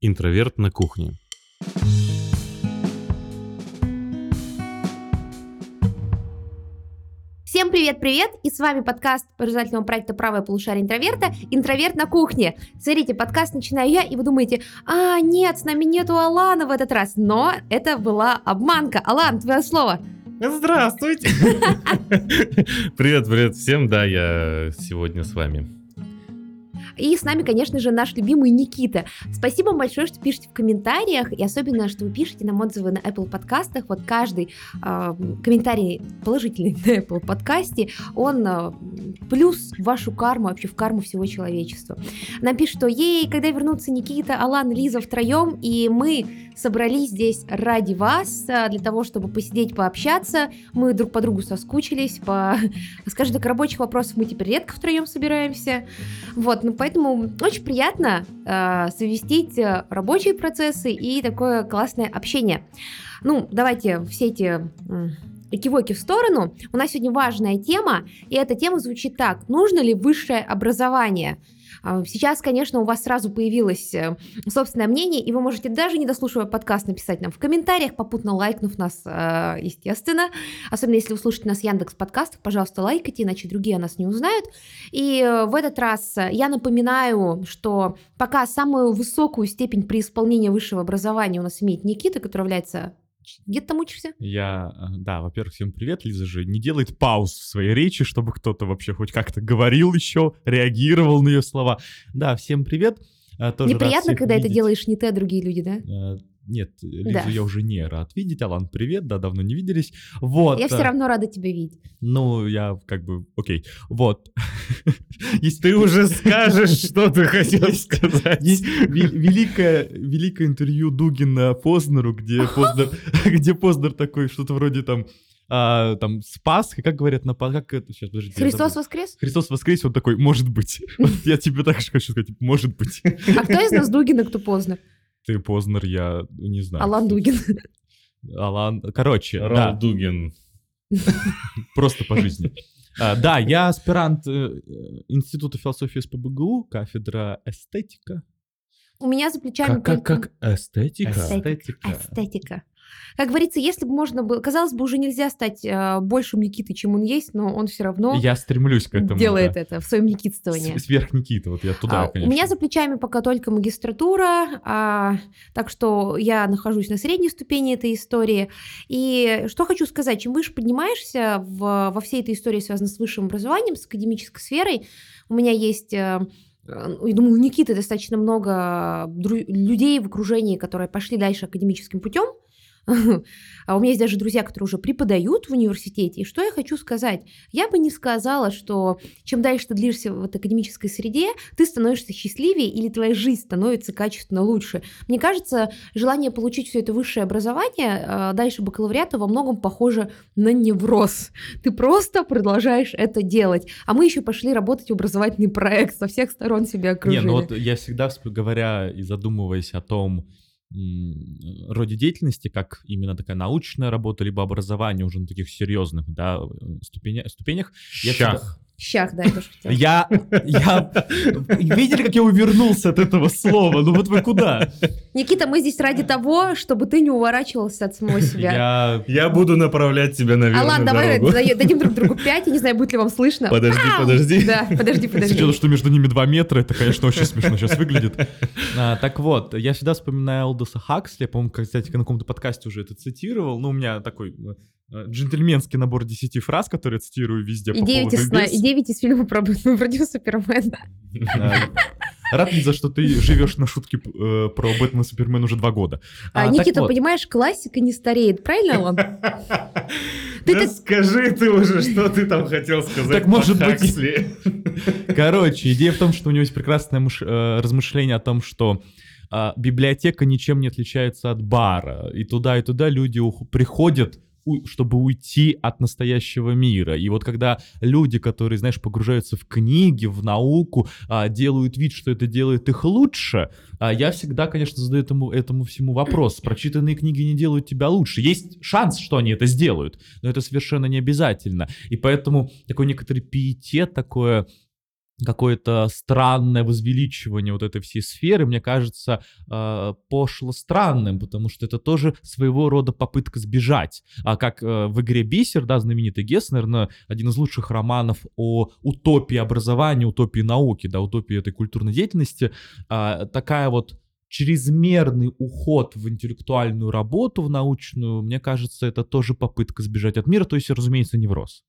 Интроверт на кухне. Всем привет-привет! И с вами подкаст образовательного проекта «Правое полушарие интроверта» «Интроверт на кухне». Смотрите, подкаст начинаю я, и вы думаете, а, нет, с нами нету Алана в этот раз. Но это была обманка. Алан, твое слово. Здравствуйте! Привет, привет всем, да, я сегодня с вами. И с нами, конечно же, наш любимый Никита. Спасибо большое, что пишете в комментариях, и особенно, что вы пишете нам отзывы на Apple подкастах. Вот каждый э, комментарий положительный на Apple подкасте, он э, плюс в вашу карму, вообще в карму всего человечества. Нам пишут, что ей, когда вернутся Никита, Алан, Лиза втроем, и мы собрались здесь ради вас, э, для того, чтобы посидеть, пообщаться. Мы друг по другу соскучились, по, скажем так, рабочих вопросов мы теперь редко втроем собираемся. Вот, ну поэтому Поэтому очень приятно э, совместить э, рабочие процессы и такое классное общение. Ну, давайте все эти э, кивоки в сторону. У нас сегодня важная тема, и эта тема звучит так. Нужно ли высшее образование? А, сейчас, конечно, у вас сразу появилось э, собственное мнение, и вы можете даже не дослушивая подкаст написать нам в комментариях, попутно лайкнув нас, э, естественно. Особенно если вы слушаете нас в Яндекс подкастах, пожалуйста, лайкайте, иначе другие о нас не узнают. И э, в этот раз я напоминаю, что пока самую высокую степень при исполнении высшего образования у нас имеет Никита, который является где ты там учишься? Я, э, да, во-первых, всем привет. Лиза же не делает пауз в своей речи, чтобы кто-то вообще хоть как-то говорил еще, реагировал на ее слова. Да, всем привет. Э, тоже Неприятно, когда видеть. это делаешь не ты, а другие люди, да? Э, нет, Лизу да. я уже не рад видеть. Алан, привет, да, давно не виделись. Вот. Я все равно рада тебя видеть. Ну, я как бы, окей, вот. Если ты уже скажешь, что ты хотел сказать. Великое, великое интервью Дугина Познеру, где Познер, где Познер такой, что-то вроде там, а, там спас, как говорят на как это сейчас подожди. Христос воскрес? Христос воскрес, он такой, может быть. я тебе так же хочу сказать, может быть. А кто из нас Дугин, а кто Познер? Ты Познер, я не знаю. Алан Дугин. Алан, короче, Рал да. Дугин. Просто по жизни. А, да, я аспирант э, Института философии СПБГУ, кафедра эстетика. У меня за плечами... Как, как, как эстетика? Эстетика. Эстетика. Как говорится, если бы можно было... Казалось бы, уже нельзя стать э, большим Никитой, чем он есть, но он все равно... Я стремлюсь к этому. Делает да. это в своем никитствовании. С, сверх Никита, вот я туда, а, конечно. У меня за плечами пока только магистратура, а, так что я нахожусь на средней ступени этой истории. И что хочу сказать, чем выше поднимаешься в, во всей этой истории, связанной с высшим образованием, с академической сферой, у меня есть... Э, я думаю, у Никиты достаточно много людей в окружении, которые пошли дальше академическим путем, А у меня есть даже друзья, которые уже преподают в университете. И что я хочу сказать? Я бы не сказала, что чем дальше ты длишься в этой академической среде, ты становишься счастливее или твоя жизнь становится качественно лучше. Мне кажется, желание получить все это высшее образование а, дальше бакалавриата во многом похоже на невроз. Ты просто продолжаешь это делать. А мы еще пошли работать в образовательный проект, со всех сторон себя окружили. Не, ну вот я всегда, говоря и задумываясь о том, роде деятельности, как именно такая научная работа, либо образование уже на таких серьезных да, ступеня, ступенях. Щах. Щах, да, я тоже хотела. Я, я... Видели, как я увернулся от этого слова? Ну вот вы куда? Никита, мы здесь ради того, чтобы ты не уворачивался от самого себя. Я, я буду направлять тебя на верную А ладно, давай дорогу. дадим друг другу пять, я не знаю, будет ли вам слышно. Подожди, Ау! подожди. Да, подожди, подожди. Учитывая, что между ними два метра, это, конечно, очень смешно сейчас выглядит. А, так вот, я всегда вспоминаю Алдоса Хаксли, я, по-моему, кстати, на каком-то подкасте уже это цитировал, ну, у меня такой джентльменский набор 10 фраз, которые я цитирую везде и по 9 поводу из, без... И 9 из фильма про, про Супермена. Рад, за что ты живешь на шутке э, про Бэтмена Супермен уже два года. А, а Никита, вот. понимаешь, классика не стареет, правильно, Алан? Ты да скажи ты уже, что ты там хотел сказать. Так может быть. Короче, идея в том, что у него есть прекрасное э, размышление о том, что э, библиотека ничем не отличается от бара. И туда, и туда люди приходят чтобы уйти от настоящего мира. И вот когда люди, которые, знаешь, погружаются в книги, в науку, а, делают вид, что это делает их лучше, а, я всегда, конечно, задаю этому, этому всему вопрос. Прочитанные книги не делают тебя лучше. Есть шанс, что они это сделают, но это совершенно не обязательно. И поэтому такой некоторый пиетет, такое какое-то странное возвеличивание вот этой всей сферы, мне кажется, э, пошло странным, потому что это тоже своего рода попытка сбежать. А как э, в игре «Бисер», да, знаменитый Гесс, наверное, один из лучших романов о утопии образования, утопии науки, да, утопии этой культурной деятельности, э, такая вот чрезмерный уход в интеллектуальную работу, в научную, мне кажется, это тоже попытка сбежать от мира, то есть, разумеется, невроз.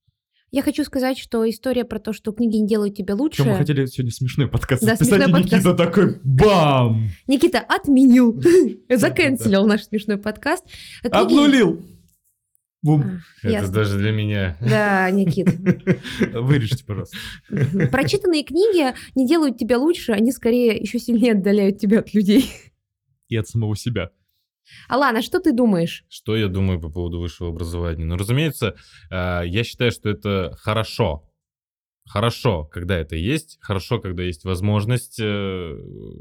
Я хочу сказать, что история про то, что книги не делают тебя лучше... Чем мы хотели сегодня смешной подкаст Да, записать, смешной и Никита такой бам! Никита отменил, заканцелил наш смешной подкаст. Книги- Обнулил! Бум. А, Это ясно. даже для меня. Да, Никит. Вырежьте, пожалуйста. Прочитанные книги не делают тебя лучше, они скорее еще сильнее отдаляют тебя от людей. И от самого себя. Алана, что ты думаешь? Что я думаю по поводу высшего образования? Ну, разумеется, э, я считаю, что это хорошо. Хорошо, когда это есть, хорошо, когда есть возможность э,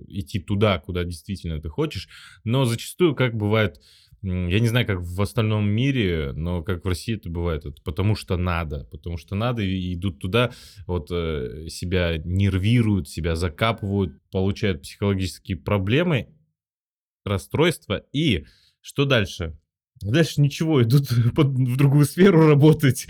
идти туда, куда действительно ты хочешь, но зачастую, как бывает, я не знаю, как в остальном мире, но как в России это бывает, это потому что надо, потому что надо, и идут туда, вот э, себя нервируют, себя закапывают, получают психологические проблемы, расстройства, и что дальше? Дальше ничего, идут под- в другую сферу работать.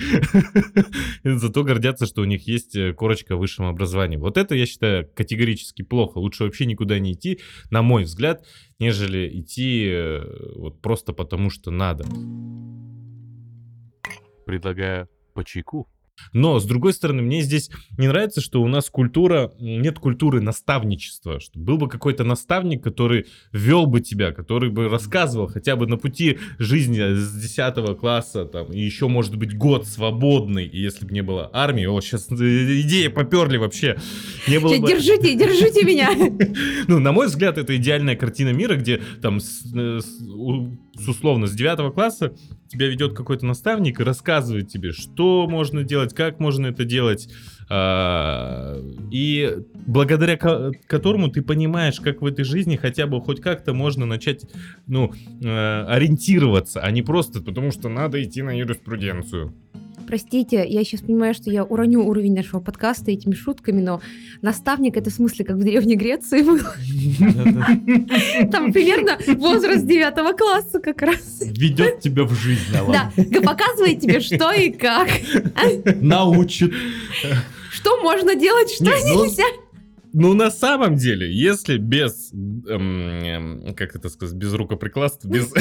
Зато гордятся, что у них есть э, корочка в высшем образовании. Вот это, я считаю, категорически плохо. Лучше вообще никуда не идти, на мой взгляд, нежели идти э, вот просто потому, что надо. Предлагаю по чайку. Но, с другой стороны, мне здесь не нравится, что у нас культура, нет культуры наставничества, что был бы какой-то наставник, который вел бы тебя, который бы рассказывал хотя бы на пути жизни с 10 класса, там, и еще, может быть, год свободный, и если бы не было армии, о, сейчас идеи поперли вообще, не было бы... Держите, держите меня. Ну, на мой взгляд, это идеальная картина мира, где там э, условно с 9 класса тебя ведет какой-то наставник и рассказывает тебе, что можно делать, как можно это делать. а, И благодаря ко- которому ты понимаешь, как в этой жизни хотя бы хоть как-то можно начать, ну, э, ориентироваться, а не просто потому, что надо идти на юриспруденцию. Простите, я сейчас понимаю, что я уроню уровень нашего подкаста этими шутками, но наставник это в смысле как в Древней Греции был. Там примерно возраст девятого класса как раз. Ведет тебя в жизнь. Да, показывает тебе, что и как. Научит. Что можно делать, что ну, нельзя. Ну, на самом деле, если без, эм, эм, как это сказать, без рукоприкладства, без,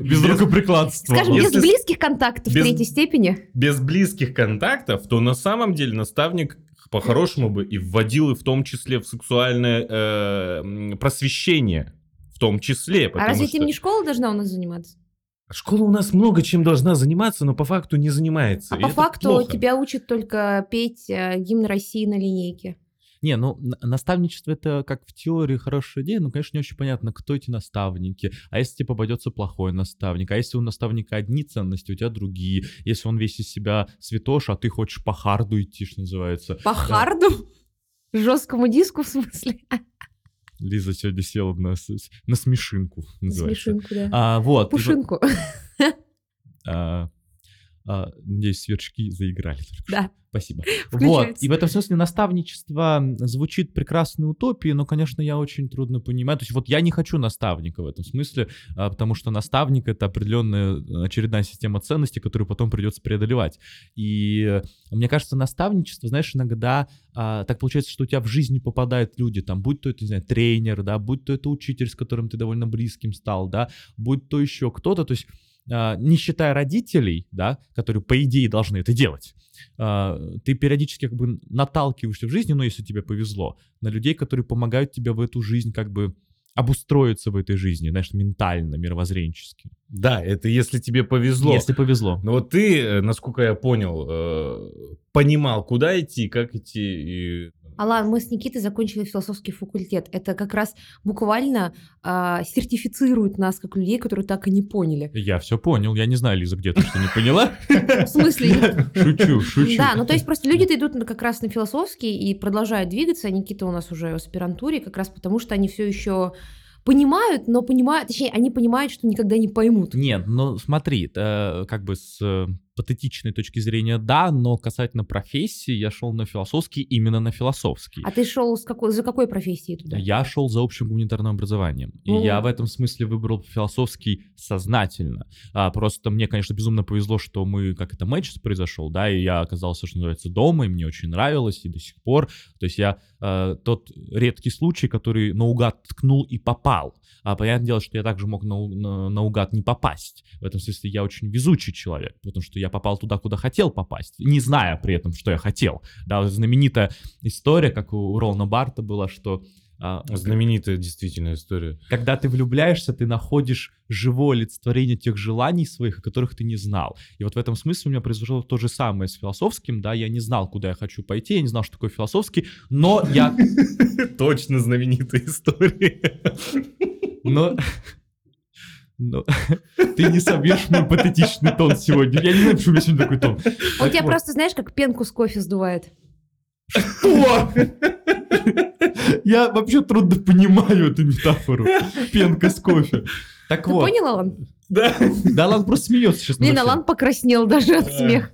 Без рукоприкладства. Скажем, без близких контактов без- третьей степени. без близких контактов, то на самом деле наставник по-хорошему бы и вводил и в том числе в сексуальное э, просвещение. В том числе. А разве что этим не школа должна у нас заниматься? Школа у нас много чем должна заниматься, но по факту не занимается. А по факту плохо. тебя учат только петь э, гимн России на линейке. Не, ну, на- наставничество это как в теории хорошая идея, но, конечно, не очень понятно, кто эти наставники. А если тебе попадется плохой наставник? А если у наставника одни ценности, у тебя другие? Если он весь из себя святош, а ты хочешь по харду идти, что называется. По харду? Жесткому диску, в смысле? Лиза сегодня села на, на смешинку, называется. Смешинку, да. А, вот, Пушинку. а, а, надеюсь, сверчки заиграли. Да. Спасибо. Вот. И в этом смысле наставничество звучит прекрасной утопией, но, конечно, я очень трудно понимаю. То есть вот я не хочу наставника в этом смысле, а, потому что наставник — это определенная э, очередная система ценностей, которую потом придется преодолевать. И мне кажется, наставничество, знаешь, иногда а, так получается, что у тебя в жизни попадают люди, там, будь то это, не знаю, тренер, да, будь то это учитель, с которым ты довольно близким стал, да, будь то еще кто-то, то есть не считая родителей, да, которые, по идее, должны это делать, а, ты периодически как бы наталкиваешься в жизни, ну, если тебе повезло, на людей, которые помогают тебе в эту жизнь как бы обустроиться в этой жизни, знаешь, ментально, мировоззренчески. Да, это если тебе повезло. Если повезло. Но вот ты, э, насколько я понял, э, понимал, куда идти, как идти. И... Алан, мы с Никитой закончили философский факультет. Это как раз буквально а, сертифицирует нас как людей, которые так и не поняли. Я все понял, я не знаю, Лиза, где ты что не поняла? В смысле? Шучу, шучу. Да, ну то есть просто люди-то идут как раз на философский и продолжают двигаться. Никита у нас уже в аспирантуре, как раз потому что они все еще понимают, но понимают, точнее, они понимают, что никогда не поймут. Нет, ну смотри, э, как бы с э, патетичной точки зрения, да, но касательно профессии я шел на философский именно на философский. А ты шел с какой, за какой профессией туда? Я шел за общим гуманитарным образованием. И я в этом смысле выбрал философский сознательно. А, просто мне, конечно, безумно повезло, что мы, как это матч произошел, да, и я оказался, что называется, дома, и мне очень нравилось, и до сих пор. То есть я э, тот редкий случай, который наугад ткнул и попал. А понятное дело, что я также мог нау- на- наугад не попасть. В этом смысле я очень везучий человек, потому что я попал туда, куда хотел попасть, не зная при этом, что я хотел. Да, знаменитая история, как у Ролана Барта была, что а, Знаменитая действительно история. когда ты влюбляешься, ты находишь живое олицетворение тех желаний своих, о которых ты не знал. И вот в этом смысле у меня произошло то же самое с философским, да, я не знал, куда я хочу пойти, я не знал, что такое философский, но я... Точно знаменитая история. Но... Но ты не собьешь мой патетичный тон сегодня. Я не знаю, почему у меня сегодня такой тон. Он тебя просто, знаешь, как пенку с кофе сдувает. Что? Я вообще трудно понимаю эту метафору. Пенка с кофе. Так Ты вот. понял, Алан? Да. Да, Алан просто смеется сейчас. Блин. Алан покраснел даже от Да. смеха.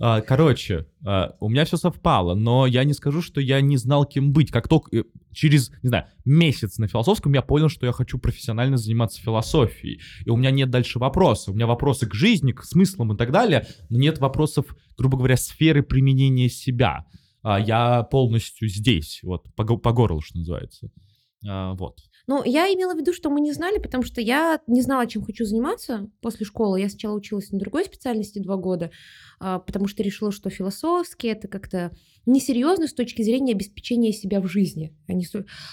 А, Короче, а, у меня все совпало, но я не скажу, что я не знал, кем быть. Как только э, через, не знаю, месяц на философском я понял, что я хочу профессионально заниматься философией. И у меня нет дальше вопросов. У меня вопросы к жизни, к смыслам и так далее, но нет вопросов, грубо говоря, сферы применения себя. А, Я полностью здесь, вот, по, по горлу, что называется. Вот. Ну, я имела в виду, что мы не знали, потому что я не знала, чем хочу заниматься после школы. Я сначала училась на другой специальности два года, а, потому что решила, что философский это как-то несерьезно с точки зрения обеспечения себя в жизни. а не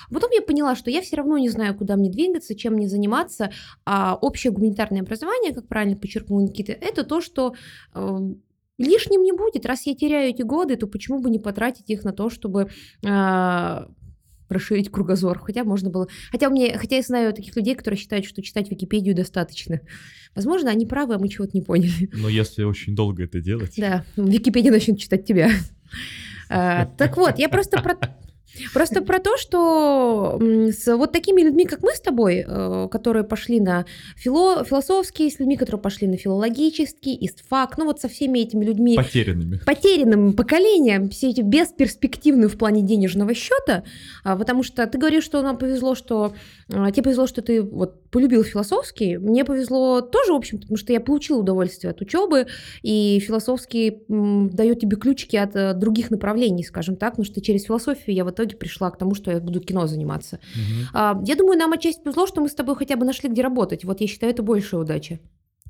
Потом я поняла, что я все равно не знаю, куда мне двигаться, чем мне заниматься, а общее гуманитарное образование, как правильно подчеркнул Никита, это то, что э, лишним не будет. Раз я теряю эти годы, то почему бы не потратить их на то, чтобы а, расширить кругозор. Хотя можно было... Хотя, меня... Хотя я знаю таких людей, которые считают, что читать Википедию достаточно. Возможно, они правы, а мы чего-то не поняли. Но если очень долго это делать... Да, Википедия начнет читать тебя. А, Так вот, я просто про... Просто про то, что с вот такими людьми, как мы с тобой, э, которые пошли на фило, философские, с людьми, которые пошли на филологический, истфак, ну вот со всеми этими людьми, Потерянными. потерянным поколением, все эти бесперспективные в плане денежного счета, а, потому что ты говоришь, что нам повезло, что а, тебе повезло, что ты вот полюбил философский, мне повезло тоже, в общем, потому что я получила удовольствие от учебы, и философский дает тебе ключики от э, других направлений, скажем так, потому что через философию я в итоге пришла к тому, что я буду кино заниматься. А, Я думаю, нам отчасти повезло, что мы с тобой хотя бы нашли, где работать. Вот я считаю, это большая удача.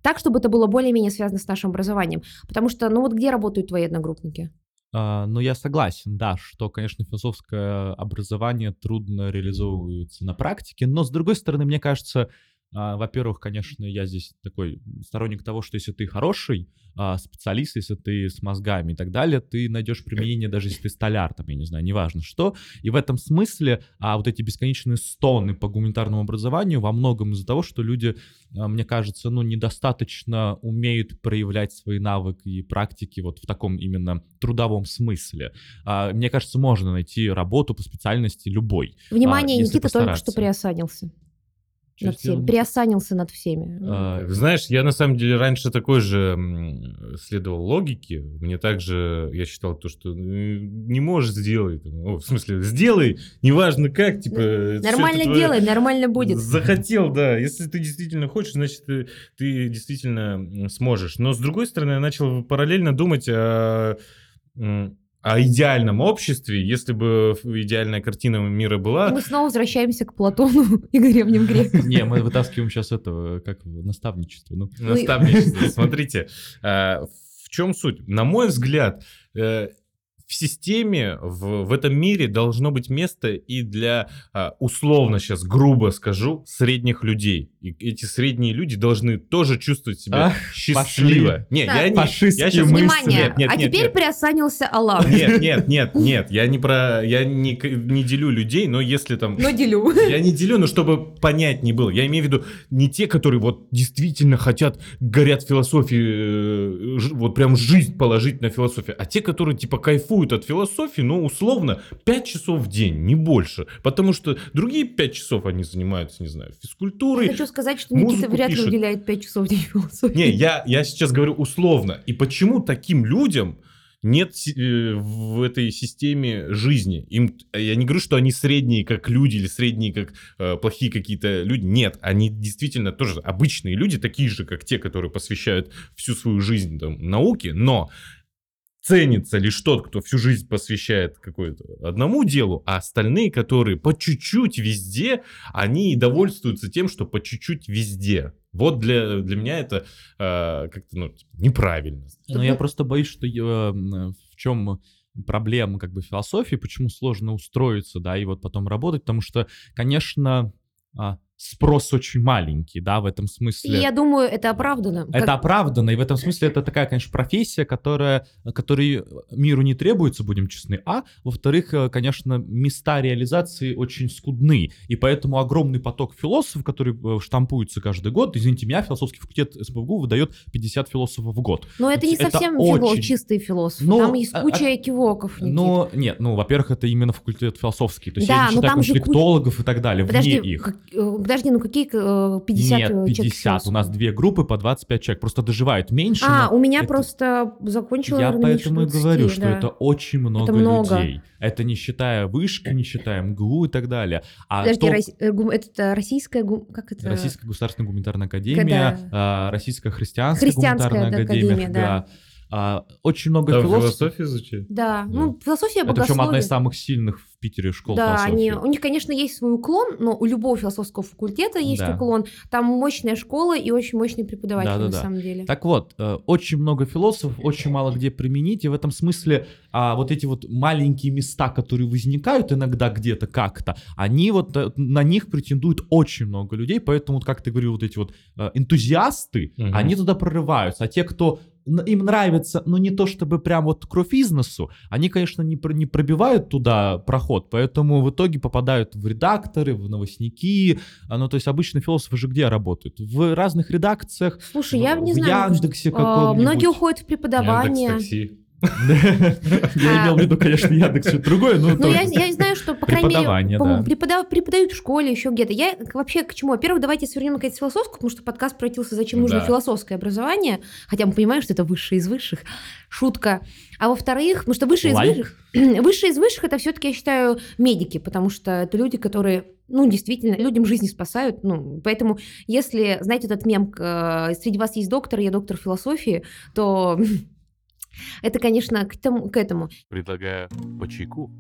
Так, чтобы это было более-менее связано с нашим образованием. Потому что, ну вот где работают твои одногруппники? А, ну, я согласен, да, что, конечно, философское образование трудно реализовывается на практике, но, с другой стороны, мне кажется, во-первых, конечно, я здесь такой сторонник того, что если ты хороший а, специалист, если ты с мозгами и так далее, ты найдешь применение, даже если ты столяр, там, я не знаю, неважно что. И в этом смысле а, вот эти бесконечные стоны по гуманитарному образованию во многом из-за того, что люди, а, мне кажется, ну, недостаточно умеют проявлять свои навыки и практики вот в таком именно трудовом смысле. А, Мне кажется, можно найти работу по специальности любой. Внимание, А, Никита только что постараться. Над всеми. Приосанился над всеми. А, Знаешь, я на самом деле раньше такой же следовал логике. Мне также, я считал то, что э, не можешь сделать. Ну, в смысле, сделай, неважно как, типа... Нормально это делай, нормально будет. Захотел, да. Если ты действительно хочешь, значит, ты, ты действительно сможешь. Но, с другой стороны, я начал параллельно думать о, о идеальном обществе. Если бы идеальная картина мира была... мы снова возвращаемся к Платону и древним грекам. Не, мы вытаскиваем сейчас этого, как наставничество. Ну, Наставничество. Смотрите, а, в чем суть? На мой взгляд, э, в системе, в, в этом мире должно быть место и для, а, условно сейчас грубо скажу, средних людей. И эти средние люди должны тоже чувствовать себя Ах, счастливо. Не, Так. я не... Фашистские я мысли. Внимание, Нет, нет, а нет, теперь нет. приосанился Аллах. Нет, нет, нет, нет, я не про, я не, не делю людей, но если там Но делю. я не делю, но чтобы понять не было. Я имею в виду не те, которые вот действительно хотят, горят в философии, э, вот прям жизнь положить на философию, а те, которые типа кайфуют от философии, ну, условно, 5 часов в день, не больше. Потому что другие 5 часов они занимаются, не знаю, Я физкультурой, хочу сказать, что Никита вряд ли пишет. уделяет 5 часов в день философии. Не, я, я сейчас говорю условно. И почему таким людям нет э, в этой системе жизни? Им, я не говорю, что они средние как люди или средние как э, плохие какие-то люди. Нет, они действительно тоже обычные люди, такие же, как те, которые посвящают всю свою жизнь там, науке, но ценится лишь тот, кто всю жизнь посвящает какой-то одному делу, а остальные, которые по чуть-чуть везде, они и довольствуются тем, что по чуть-чуть везде. Вот для, для меня это э, как-то ну, типа, неправильно. Но я просто боюсь, что м, в чем проблема как бы философии, почему сложно устроиться, да, и вот потом работать, потому что, конечно, а, спрос очень маленький, да, в этом И смысле. я думаю, это оправдано. Это Как- оправданно, и в этом смысле это такая, конечно, профессия, которая, которой миру не требуется, будем честны, а, во-вторых, э, конечно, места реализации очень скудны, и поэтому огромный поток философов, которые э, штампуются каждый год, извините меня, философский факультет СПбГУ выдает 50 философов в год. Но это не Это совсем фило- очень- чистый философ. Ну, Там есть а- куча а- экивоков. Никит. Но нет, ну, во-первых, это именно факультет философский, то есть Да, я но не считаю же куча- конфликтологов и так далее, Подожди, вне их. Э, подожди, ну какие э, 50 Нет, человек 50. У философов? нас две группы по 25 человек. Просто доживают меньше. А, у меня это- просто закончила Я наверное, поэтому и 20, говорю, что да. это очень много, много. людей. Это не считая вышки, не считая МГУ и так далее. А Подожди, то- э, это э, российская... Как это? Российская государственная гуманитарная академия, а, Российская христианская, Христианская, гуманитарная да, академия. академия, да. А, очень много Там философов. философию изучать? Да, ну, философия Это причем одна из самых сильных в Питере школ Да, философии. они, у них, конечно, есть свой уклон, но у любого философского факультета есть Да. уклон. Там мощная школа и очень мощные преподаватели, на Да-да-да. самом деле. Так вот, э, очень много философов, очень мало где применить, и в этом смысле а, вот эти вот маленькие места, которые возникают иногда где-то как-то, они вот э, на них претендует очень много людей, поэтому, как ты говорил, вот эти вот э, энтузиасты, Мгм. они туда прорываются, а те, кто им нравится, но не то чтобы прям вот кровь из носу, они, конечно, не, пр- не пробивают туда проход, поэтому в итоге попадают в редакторы, в новостники, а, ну то есть обычно философы же где работают? В разных редакциях, Слушай, я в не знаю. Яндексе а, каком-нибудь. Многие уходят в преподавание. Яндекс.Такси. Я имел в виду, конечно, Яндекс что-то другое, но Ну, я, знаю, что, по крайней мере, Преподавание, по-моему, да. препода- преподают в школе еще где-то. Я вообще к чему? Во-первых, давайте свернем наконец философскую, потому что подкаст превратился «Зачем нужно философское образование?» Хотя мы понимаем, что это высшее из высших. Шутка. А во-вторых, потому что высшее из высших... Высшее из высших это все-таки, я считаю, медики, потому что это люди, которые ну, действительно, людям жизни спасают. Ну, поэтому, если, знаете, этот мем, э, среди вас есть доктор, я доктор философии, то это, конечно, к, тому- к этому. Предлагаю по чайку.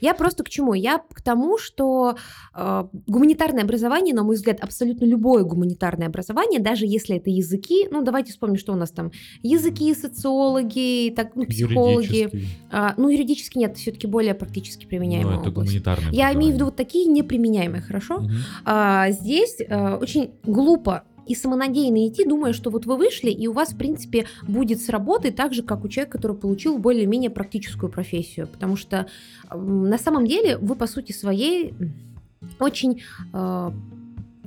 Я просто к чему? Я к тому, что э, гуманитарное образование, на мой взгляд, абсолютно любое гуманитарное образование, даже если это языки, ну давайте вспомним, что у нас там языки, социологи, так, ну, психологи. А, ну юридически нет, все-таки более практически применяемая это область. гуманитарное Я имею в виду вот такие неприменяемые, хорошо? Мгм. А, здесь э, очень глупо и самонадеянно идти, думая, что вот вы вышли, и у вас, в принципе, будет с работы так же, как у человека, который получил более-менее практическую профессию. Потому что на самом деле вы, по сути своей, очень, э,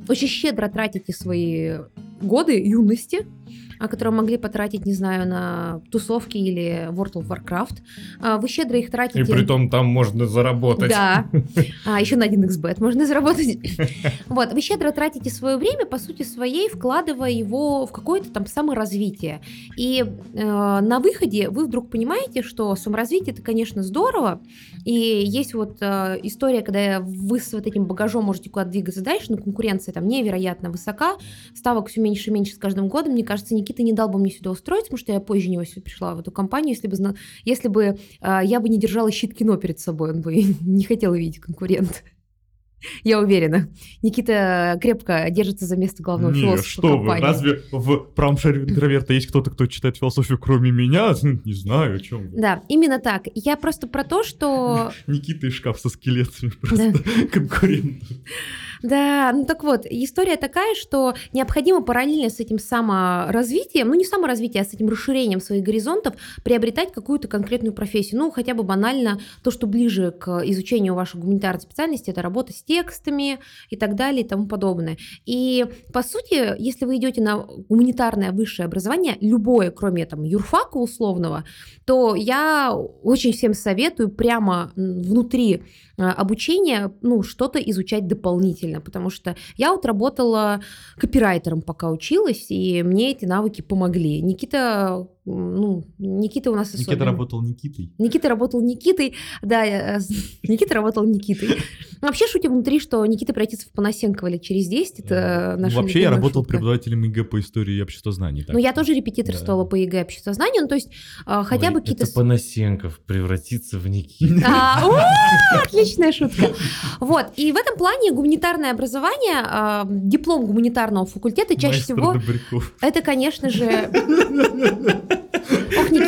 очень щедро тратите свои годы юности, а, которые могли потратить, не знаю, на тусовки или World of Warcraft. А, Вы щедро их тратите... И при том там можно заработать. Да. А, еще на 1xbet можно заработать. Вот, вы щедро тратите свое время, по сути своей, вкладывая его в какое-то там саморазвитие. И э, на выходе вы вдруг понимаете, что саморазвитие это, конечно, здорово. И есть вот э, история, когда вы с вот этим багажом можете куда-то двигаться дальше, но конкуренция там невероятно высока, ставок все меньше и меньше с каждым годом. Мне кажется, Никита не дал бы мне сюда устроиться, потому что я позже него сюда пришла в эту компанию, если бы, зна- если бы э, я бы не держала щит кино перед собой, он бы не хотел видеть конкурента. Я уверена. Никита крепко держится за место главного Не, философа что вы, компании. разве в правом шаре интроверта есть кто-то, кто читает философию, кроме меня? Не знаю, о чем вы. Да, именно так. Я просто про то, что... Никита и шкаф со скелетами просто конкурентов. Да, ну так вот, история такая, что необходимо параллельно с этим саморазвитием, ну не саморазвитием, а с этим расширением своих горизонтов, приобретать какую-то конкретную профессию. Ну, хотя бы банально то, что ближе к изучению вашей гуманитарной специальности, это работа с текстами и так далее и тому подобное. И, по сути, если вы идете на гуманитарное высшее образование, любое, кроме там юрфака условного, то я очень всем советую прямо внутри обучение, ну, что-то изучать дополнительно, потому что я вот работала копирайтером, пока училась, и мне эти навыки помогли. Никита ну, Никита у нас особенно. Никита работал Никитой. Никита работал Никитой, да, э, Никита работал Никитой. Вообще шутим внутри, что Никита превратится в Панасенкова лет через 10, это наша Вообще я работал шутка. преподавателем ЕГЭ по истории и обществознанию. Ну, я тоже репетиторствовала да. по ЕГЭ обществознанию, ну, то есть а, хотя Ой, бы какие-то... Это Панасенков превратится в Никита. А, отличная шутка. Вот, и в этом плане гуманитарное образование, а, диплом гуманитарного факультета чаще всего... Это, конечно же...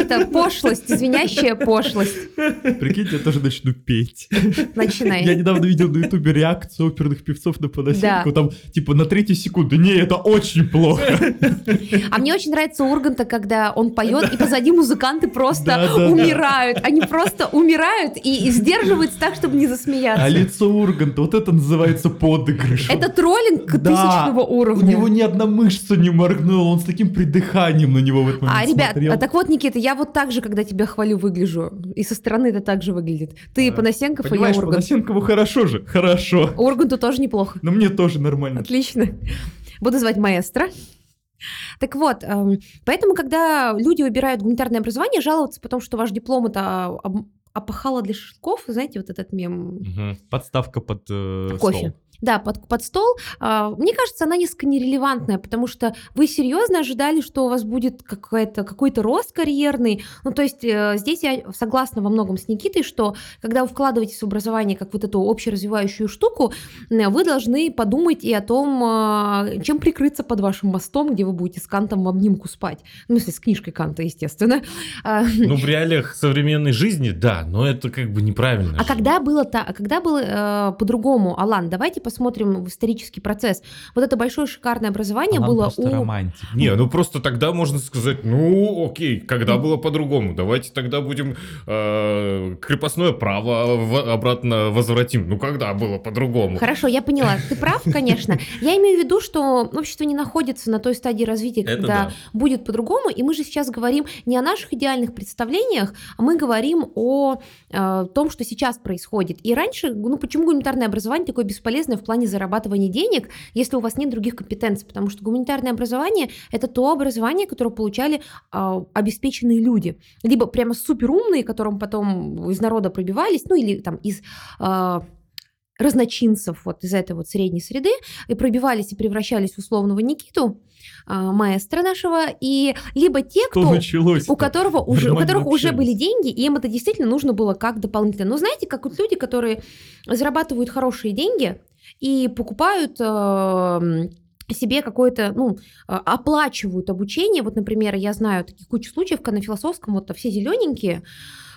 Никита, пошлость, извиняющая пошлость. Прикиньте, я тоже начну петь. Начинай. Я недавно видел на ютубе реакцию оперных певцов на Панасенко, да. там типа на третью секунду, не, это очень плохо. А мне очень нравится Урганта, когда он поет, и позади музыканты просто умирают. Они просто умирают и сдерживаются так, чтобы не засмеяться. А лицо Урганта, вот это называется подыгрыш. Это троллинг тысячного уровня. у него ни одна мышца не моргнула, он с таким придыханием на него в этот момент А, ребят, а так вот, Никита, я вот так же, когда тебя хвалю, выгляжу. И со стороны это так же выглядит. Ты а, Панасенков, а я Ургант. Панасенкову хорошо же, хорошо. Урганту тоже неплохо. Но мне тоже нормально. Отлично. Буду звать маэстро. Так вот, эм, поэтому, когда люди выбирают гуманитарное образование, жаловаться потому, что ваш диплом это опахало для шашлыков, знаете, вот этот мем. Угу. Подставка под э, кофе. Стол. Да, под, под стол. А, мне кажется, она несколько нерелевантная, потому что вы серьезно ожидали, что у вас будет какой-то какой-то рост карьерный. Ну, то есть э, здесь я согласна во многом с Никитой, что когда вы вкладываетесь в образование как вот эту общеразвивающую штуку, вы должны подумать и о том, а, чем прикрыться под вашим мостом, где вы будете с Кантом в обнимку спать. Ну, если с книжкой Канта, естественно. А, ну, в реалиях современной жизни, да, но это как бы неправильно. А когда было, та, когда было э, по-другому, Алан, давайте посмотрим в исторический процесс. Вот это большое шикарное образование Алан было у... романтик. Не, ну просто тогда можно сказать, ну окей, когда было по-другому, давайте тогда будем э, крепостное право в, обратно возвратим. Ну когда было по-другому? Хорошо, я поняла. Ты прав, конечно. Я имею в виду, что общество не находится на той стадии развития, когда да. будет по-другому, и мы же сейчас говорим не о наших идеальных представлениях, а мы говорим о э, том, что сейчас происходит. И раньше, ну почему гуманитарное образование такое бесполезное в плане зарабатывания денег, если у вас нет других компетенций, потому что гуманитарное образование – это то образование, которое получали э, обеспеченные люди, либо прямо суперумные, которым потом из народа пробивались, ну или там из э, разночинцев вот из этой вот средней среды и пробивались и превращались в условного Никиту, э, маэстро нашего, и либо те, кто, у которого уже, у которых уже были деньги, и им это действительно нужно было как дополнительно. Но знаете, как вот люди, которые зарабатывают хорошие деньги, и покупают э, себе какое-то, ну, а, оплачивают обучение. Вот, например, я знаю таких кучу случаев, когда на философском вот все зелененькие,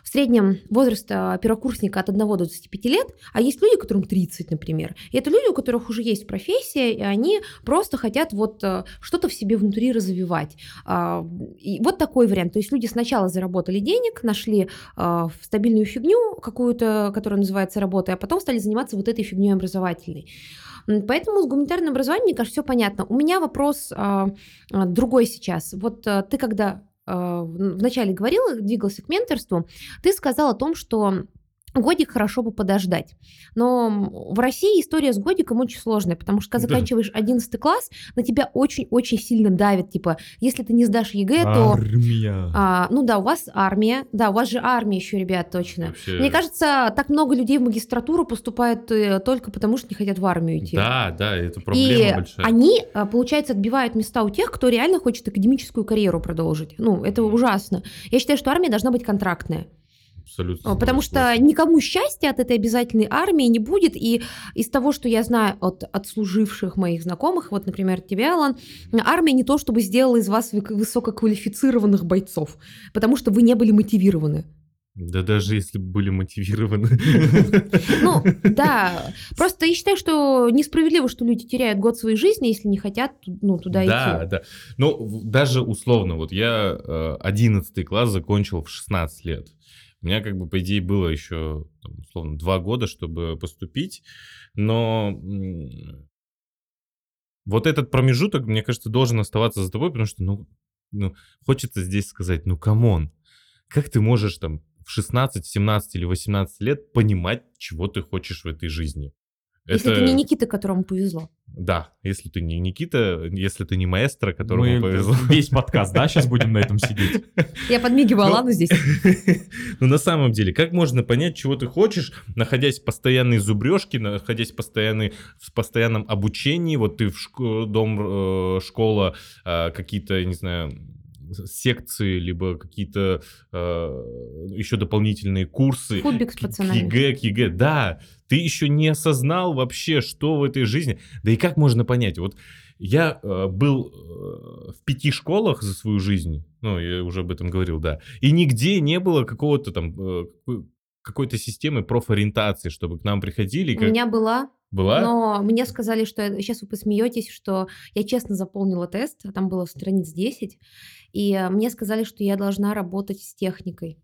в среднем возраст а, первокурсника от 1 до 25 лет, а есть люди, которым 30, например. И это люди, у которых уже есть профессия, и они просто хотят вот а, что-то в себе внутри развивать. И вот такой вариант. То есть люди сначала заработали денег, нашли стабильную фигню какую-то, которая называется работой, а потом стали заниматься вот этой фигней образовательной. Поэтому с гуманитарным образованием, мне кажется, все понятно. У меня вопрос а, а, другой сейчас. Вот а, ты когда а, вначале говорила, двигался к менторству, ты сказал о том, что Годик хорошо бы подождать. Но в России история с годиком очень сложная, потому что когда да. заканчиваешь 11 класс, на тебя очень-очень сильно давит. Типа, если ты не сдашь ЕГЭ, то... Армия. А, ну да, у вас армия. Да, у вас же армия еще, ребят, точно. Вообще... Мне кажется, так много людей в магистратуру поступают э, только потому, что не хотят в армию идти. Да, да, это проблема И большая. они, а, получается, отбивают места у тех, кто реально хочет академическую карьеру продолжить. Ну, это ужасно. Я считаю, что армия должна быть контрактная. Абсолютно. Потому что никому счастья от этой обязательной армии не будет. И из того, что я знаю от отслуживших моих знакомых, вот, например, тебя, Алан, армия не то, чтобы сделала из вас высококвалифицированных бойцов, потому что вы не были мотивированы. Да даже если бы были мотивированы. Ну, да. Просто я считаю, что несправедливо, что люди теряют год своей жизни, если не хотят ну, туда да, идти. Да, да. Ну, даже условно, вот я 11 э, класс закончил в 16 лет. У меня как бы, по идее, было еще, условно, два года, чтобы поступить, но вот этот промежуток, мне кажется, должен оставаться за тобой, потому что, ну, ну хочется здесь сказать, ну, come on, как ты можешь там в 16, 17 или 18 лет понимать, чего ты хочешь в этой жизни. Если это не Никита, которому повезло. Да, если ты не Никита, если ты не маэстро, которому Мы повезло. весь подкаст, да, сейчас будем на этом сидеть? Я подмигивала Ну, Алану здесь. Ну, на самом деле, как можно понять, чего ты хочешь, находясь в постоянной зубрежке, находясь в, постоянной, в постоянном обучении, вот ты в шко- дом, э, школа, э, какие-то, не знаю, секции, либо какие-то еще дополнительные курсы. Футбик с пацанами. ЕГЭ, ЕГЭ, да. Ты еще не осознал вообще, что в этой жизни. Да и как можно понять? Вот я э, был э, в пяти школах за свою жизнь, ну, я уже об этом говорил, да, и нигде не было какого-то там, э, какой- какой-то системы профориентации, чтобы к нам приходили. и У как- меня была, Была? но мне сказали, что сейчас вы посмеетесь, что я честно заполнила тест, а там было страниц 10, и э, мне сказали, что я должна работать с техникой.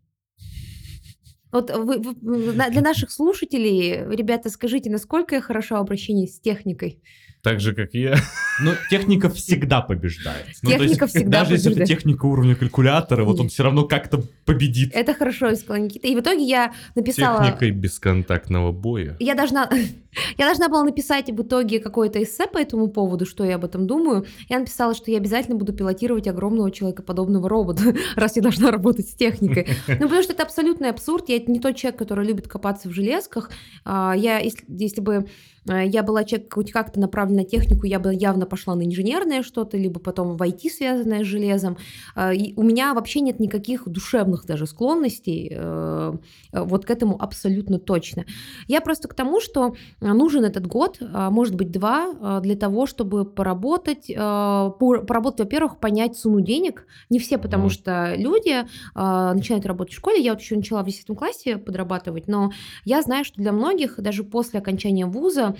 Вот вы, вы- для наших слушателей, ребята, скажите, насколько я хороша в обращении с техникой? Так же, как и я. Но техника всегда побеждает. Ну, то есть, Техника всегда Даже если это побеждает. техника уровня калькулятора, вот он все равно как-то победит. Это хорошо, сказала Никита. И в итоге я написала... Техникой бесконтактного боя. Я должна, я должна была написать в итоге какое-то эссе по этому поводу, что я об этом думаю. Я написала, что я обязательно буду пилотировать огромного человекоподобного робота, раз я должна работать с техникой. Ну, потому что это абсолютный абсурд. Я не тот человек, который любит копаться в железках. А, Я, если, если бы я была человек хоть как-то направлен на технику, я бы явно пошла на инженерное что-то, либо потом в IT, связанное с железом. А, и У меня вообще нет никаких душевных даже склонностей э, э, вот к этому абсолютно точно. Я просто к тому, что нужен этот год, может быть, два, для того, чтобы поработать. пор- Поработать, во-первых, понять цену денег. Не все, потому что люди начинают работать в школе. Я вот еще начала в 10 классе подрабатывать, но я знаю, что для многих, даже после окончания вуза,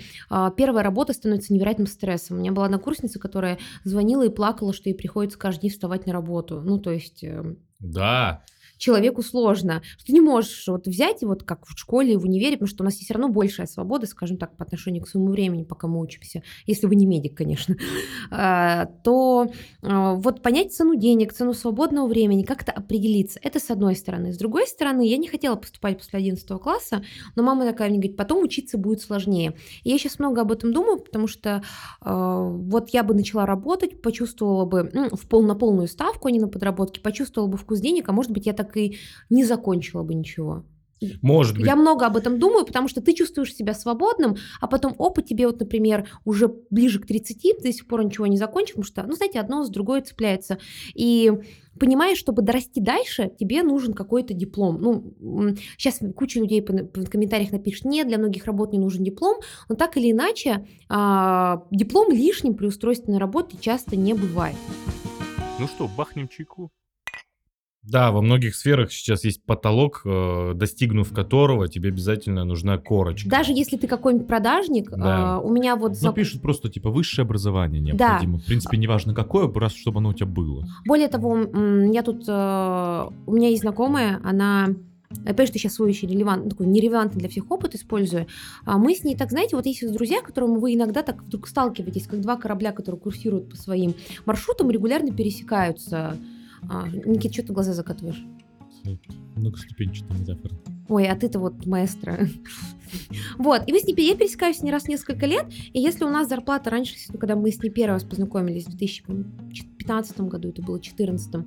первая работа становится невероятным стрессом. У меня была однокурсница, которая звонила и плакала, что ей приходится каждый день вставать на работу. Ну, то есть... эм, Да. Человеку сложно. Что ты не можешь вот взять, и вот как в школе, в универе, потому что у нас есть все равно большая свобода, скажем так, по отношению к своему времени, пока мы учимся, если вы не медик, конечно, а, то а, вот понять цену денег, цену свободного времени, как-то определиться. Это с одной стороны. С другой стороны, я не хотела поступать после 11 класса, но мама такая мне говорит, потом учиться будет сложнее. И я сейчас много об этом думаю, потому что а, вот я бы начала работать, почувствовала бы м, в пол, на полную ставку, а не на подработке, почувствовала бы вкус денег, а может быть, я так и не закончила бы ничего. Может быть. Я много об этом думаю, потому что ты чувствуешь себя свободным, а потом опыт тебе, вот, например, уже ближе к 30, ты до сих пор ничего не закончил, потому что, ну, знаете, одно с другой цепляется. И понимаешь, чтобы дорасти дальше, тебе нужен какой-то диплом. Ну, сейчас куча людей в комментариях напишет, нет, для многих работ не нужен диплом, но так или иначе, а, диплом лишним при устройстве на работу часто не бывает. Ну что, бахнем чайку? Да, во многих сферах сейчас есть потолок, э, достигнув которого тебе обязательно нужна корочка. Даже если ты какой-нибудь продажник, Да. а, у меня вот... Ну, пишут просто, типа, высшее образование необходимо. В принципе, неважно какое, раз чтобы оно у тебя было. Более того, я тут, э, у меня есть знакомая, она, опять что сейчас свой еще релевант, такой нерелевантный для всех опыт использую, а мы с ней так, знаете, вот есть друзья, которым вы иногда так вдруг сталкиваетесь, как два корабля, которые курсируют по своим маршрутам, регулярно пересекаются. А, Никит, что ты глаза закатываешь? Многоступенчатая метафора. Ой, а ты-то вот маэстро. Вот, и мы с ней, я пересекаюсь с ней раз в несколько лет, и если у нас зарплата раньше, ну, когда мы с ней первый раз познакомились в 2015 году, это было в 2014,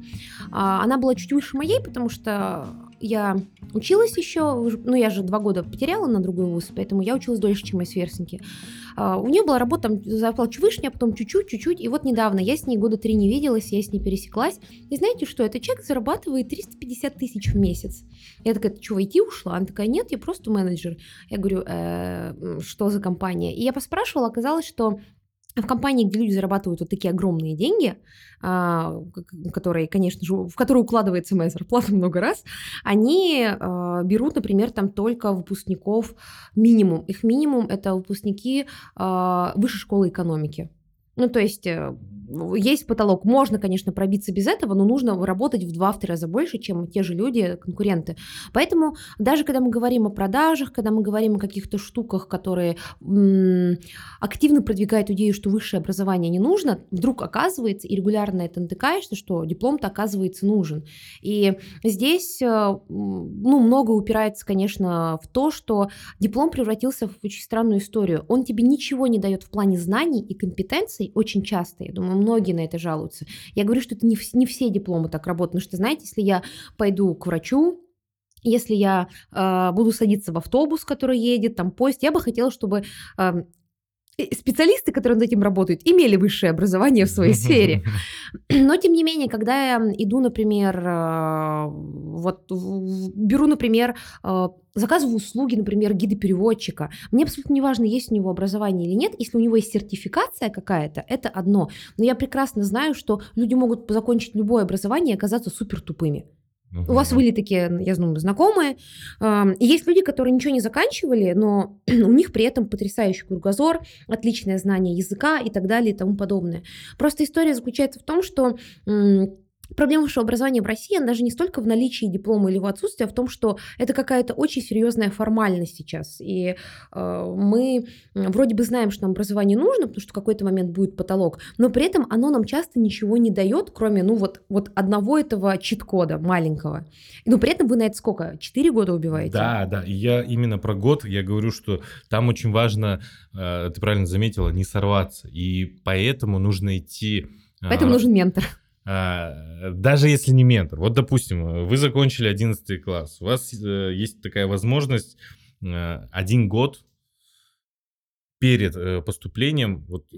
а, она была чуть выше моей, потому что я училась еще, ну, я же два года потеряла на другой вуз, поэтому я училась дольше, чем мои сверстники. А, У нее была работа, там, зарплата выше, а потом чуть-чуть, чуть-чуть, и вот недавно я с ней года три не виделась, я с ней пересеклась, и знаете что, этот человек зарабатывает 350 тысяч в месяц. Я такая, ты что, в IT ушла? Она такая, нет, я просто менеджер. Я говорю, «Э, что за компания? И я поспрашивала, оказалось, что в компании, где люди зарабатывают вот такие огромные деньги, а, которые, конечно же, в которые укладывается моя зарплата много раз, они а, берут, например, там только выпускников минимум. Их минимум это выпускники а, высшей школы экономики. Ну, то есть э, есть потолок. Можно, конечно, пробиться без этого, но нужно работать в два-три раза больше, чем те же люди, конкуренты. Поэтому даже когда мы говорим о продажах, когда мы говорим о каких-то штуках, которые м- активно продвигают идею, что высшее образование не нужно, вдруг оказывается, и регулярно это натыкаешься, что диплом-то оказывается нужен. И здесь э, ну, много упирается, конечно, в то, что диплом превратился в очень странную историю. Он тебе ничего не дает в плане знаний и компетенций очень часто. Я думаю, многие на это жалуются. Я говорю, что это не, не все дипломы так работают. Потому что, знаете, если я пойду к врачу, если я э, буду садиться в автобус, который едет, там поезд, я бы хотела, чтобы специалисты, которые над этим работают, имели высшее образование в своей сфере. Но, тем не менее, когда я иду, например, э, вот беру, например, э, заказываю услуги, например, гида-переводчика, мне абсолютно не важно, есть у него образование или нет, если у него есть сертификация какая-то, это одно. Но я прекрасно знаю, что люди могут закончить любое образование и оказаться супер тупыми. У вас были такие, я знаю, знакомые. И есть люди, которые ничего не заканчивали, но у них при этом потрясающий кругозор, отличное знание языка и так далее и тому подобное. Просто история заключается в том, что Проблема высшего образования в России, она даже не столько в наличии диплома или его отсутствии, а в том, что это какая-то очень серьезная формальность сейчас. И э, мы вроде бы знаем, что нам образование нужно, потому что в какой-то момент будет потолок, но при этом оно нам часто ничего не дает, кроме, ну, вот, вот одного этого чит-кода маленького. Но при этом вы на это сколько? Четыре года убиваете? Да, да. И я именно про год, я говорю, что там очень важно, э, ты правильно заметила, не сорваться. И поэтому нужно идти... Поэтому а, нужен ментор. А, даже если не ментор. Вот, допустим, вы закончили 11 класс, у вас э, есть такая возможность э, один год перед э, поступлением вот,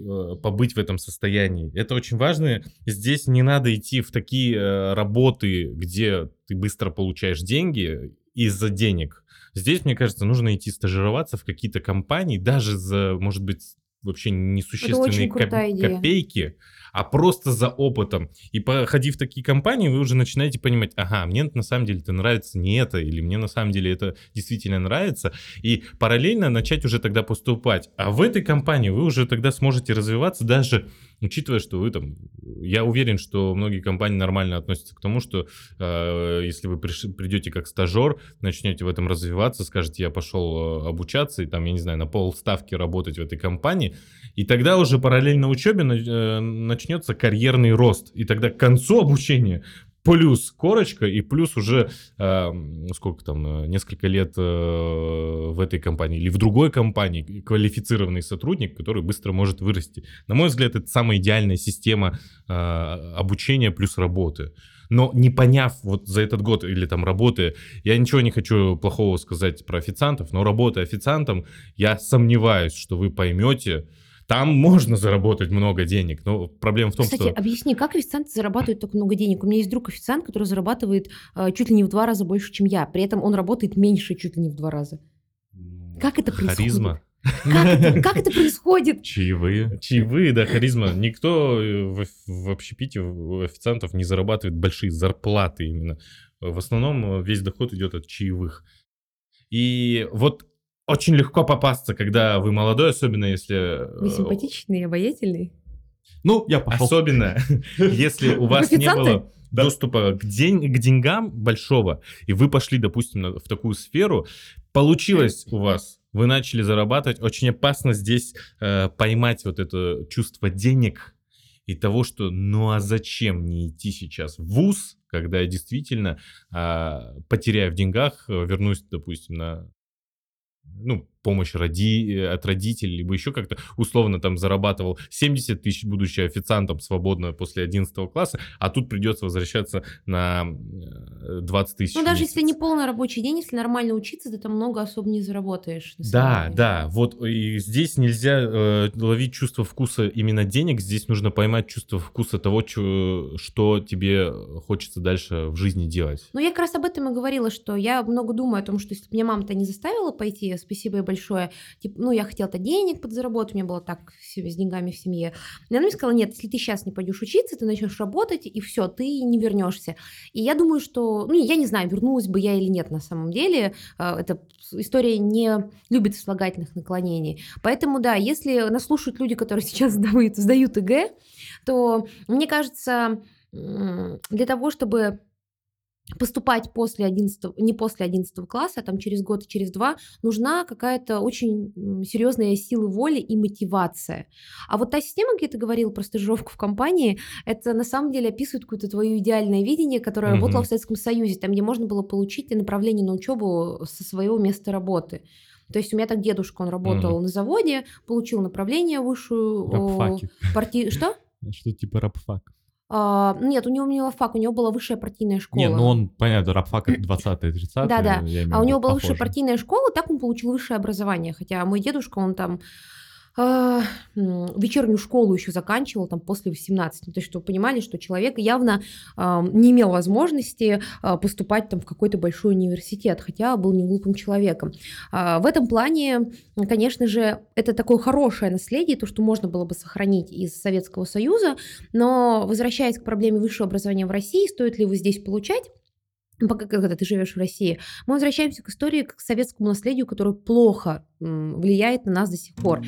побыть в этом состоянии. Это очень важно. Здесь не надо идти в такие работы, где ты быстро получаешь деньги из-за денег. Здесь, мне кажется, нужно идти стажироваться в какие-то компании, даже за, может быть, вообще несущественные коп- копейки, а просто за опытом. И походив в такие компании, вы уже начинаете понимать, ага, мне на самом деле это нравится не это, или мне на самом деле это действительно нравится, и параллельно начать уже тогда поступать. А в этой компании вы уже тогда сможете развиваться даже учитывая, что вы там, я уверен, что многие компании нормально относятся к тому, что э, если вы приш, придете как стажер, начнете в этом развиваться, скажете, я пошел э, обучаться и там, я не знаю, на полставки работать в этой компании, и тогда уже параллельно учебе э, начнется карьерный рост, и тогда к концу обучения плюс корочка и плюс уже э, сколько там э, несколько лет э, в этой компании или в другой компании квалифицированный сотрудник, который быстро может вырасти. На мой взгляд, это самая идеальная система э, обучения плюс работы. Но не поняв вот за этот год или там работы, я ничего не хочу плохого сказать про официантов, но работая официантом, я сомневаюсь, что вы поймете, там можно заработать много денег, но проблема в том, Кстати, что... Кстати, объясни, как официанты зарабатывают так много денег? У меня есть друг официант, который зарабатывает э, чуть ли не в два раза больше, чем я. При этом он работает меньше чуть ли не в два раза. Как это происходит? Харизма. Как это, как это происходит? Чаевые. Чаевые, да, харизма. Никто в, в общепите у официантов не зарабатывает большие зарплаты именно. В основном весь доход идет от чаевых. И вот очень легко попасться, когда вы молодой, особенно если... Вы э, симпатичный и обаятельный. Ну, я пошел. Особенно, если у вас не было доступа к, день, к деньгам большого, и вы пошли, допустим, в такую сферу, получилось у вас, вы начали зарабатывать, очень опасно здесь э, поймать вот это чувство денег и того, что ну а зачем не идти сейчас в ВУЗ, когда я действительно, э, потеряя в деньгах, вернусь, допустим, на ну, помощь роди, э, от родителей, либо еще как-то условно там зарабатывал 70 тысяч, будучи официантом свободно после 11 класса, а тут придется возвращаться на 20 э, тысяч. Ну, даже если не полный рабочий день, если нормально учиться, ты там много особо не заработаешь. Да, да, вот и здесь нельзя э, ловить чувство вкуса именно денег, здесь нужно поймать чувство вкуса того, чё, что тебе хочется дальше в жизни делать. Ну, я как раз об этом и говорила, что я много думаю о том, что если бы меня мама-то не заставила пойти, спасибо ей большое, большое, типа, ну, я хотела-то денег подзаработать, у меня было так с деньгами в семье. И она мне сказала, нет, если ты сейчас не пойдешь учиться, ты начнешь работать, и все, ты не вернешься. И я думаю, что, ну, я не знаю, вернулась бы я или нет на самом деле, а, эта история не любит слагательных наклонений. Поэтому, да, если нас слушают люди, которые сейчас сдают, сдают ЕГЭ, то, мне кажется, для того, чтобы поступать после 11, не после 11 класса, а там через год и через два, нужна какая-то очень серьезная сила воли и мотивация. А вот та система, где ты говорил про стажировку в компании, это на самом деле описывает какое-то твое идеальное видение, которое mm-hmm. работало в Советском Союзе, там, где можно было получить направление на учебу со своего места работы. То есть у меня так дедушка, он работал mm-hmm. на заводе, получил направление высшую... Рабфаки. Парти... Что? Что типа рабфак. А, нет, у него не фак, у него была высшая партийная школа. Не, ну он, понятно, рабфак 20-е, 30-е. Да-да, а у него была высшая партийная школа, так он получил высшее образование. Хотя мой дедушка, он там э, вечернюю школу еще заканчивал там после 18. То есть, чтобы понимали, что человек явно э, не имел возможности э, поступать там в какой-то большой университет, хотя был не глупым человеком. Э, в этом плане, конечно же, это такое хорошее наследие, то, что можно было бы сохранить из Советского Союза, но возвращаясь к проблеме высшего образования в России, стоит ли его здесь получать? пока когда ты живешь в России, мы возвращаемся к истории, к советскому наследию, которое плохо влияет на нас до сих пор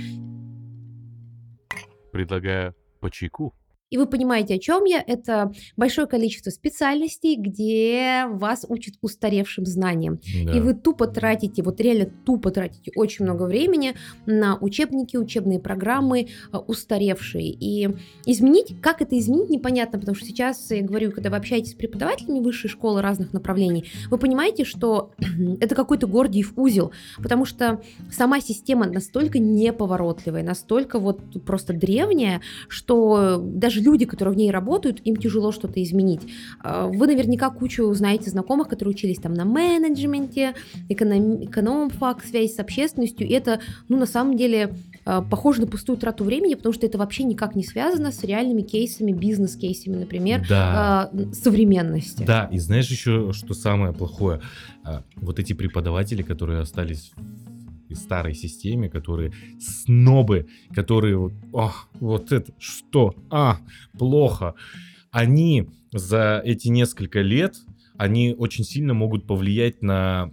предлагаю по чайку. И вы понимаете, о чем я. Это большое количество специальностей, где вас учат устаревшим знаниям. Да. И вы тупо тратите, вот реально тупо тратите очень много времени на учебники, учебные программы э, устаревшие. И изменить, как это изменить, непонятно, потому что сейчас, я говорю, когда вы общаетесь с преподавателями высшей школы разных направлений, вы понимаете, что это какой-то Гордиев узел, потому что сама система настолько неповоротливая, настолько вот просто древняя, что даже даже люди, которые в ней работают, им тяжело что-то изменить. А, вы наверняка кучу знаете знакомых, которые учились там на менеджменте, эконом, экономфак, связь с общественностью, и это, ну, на самом деле, а, похоже на пустую трату времени, потому что это вообще никак не связано с реальными кейсами, бизнес-кейсами, например, да. современности. Да, и знаешь еще, что самое плохое? А, вот эти преподаватели, которые остались старой системе, которые снобы, которые вот, о, вот это что, а, плохо. Они за эти несколько лет, они очень сильно могут повлиять на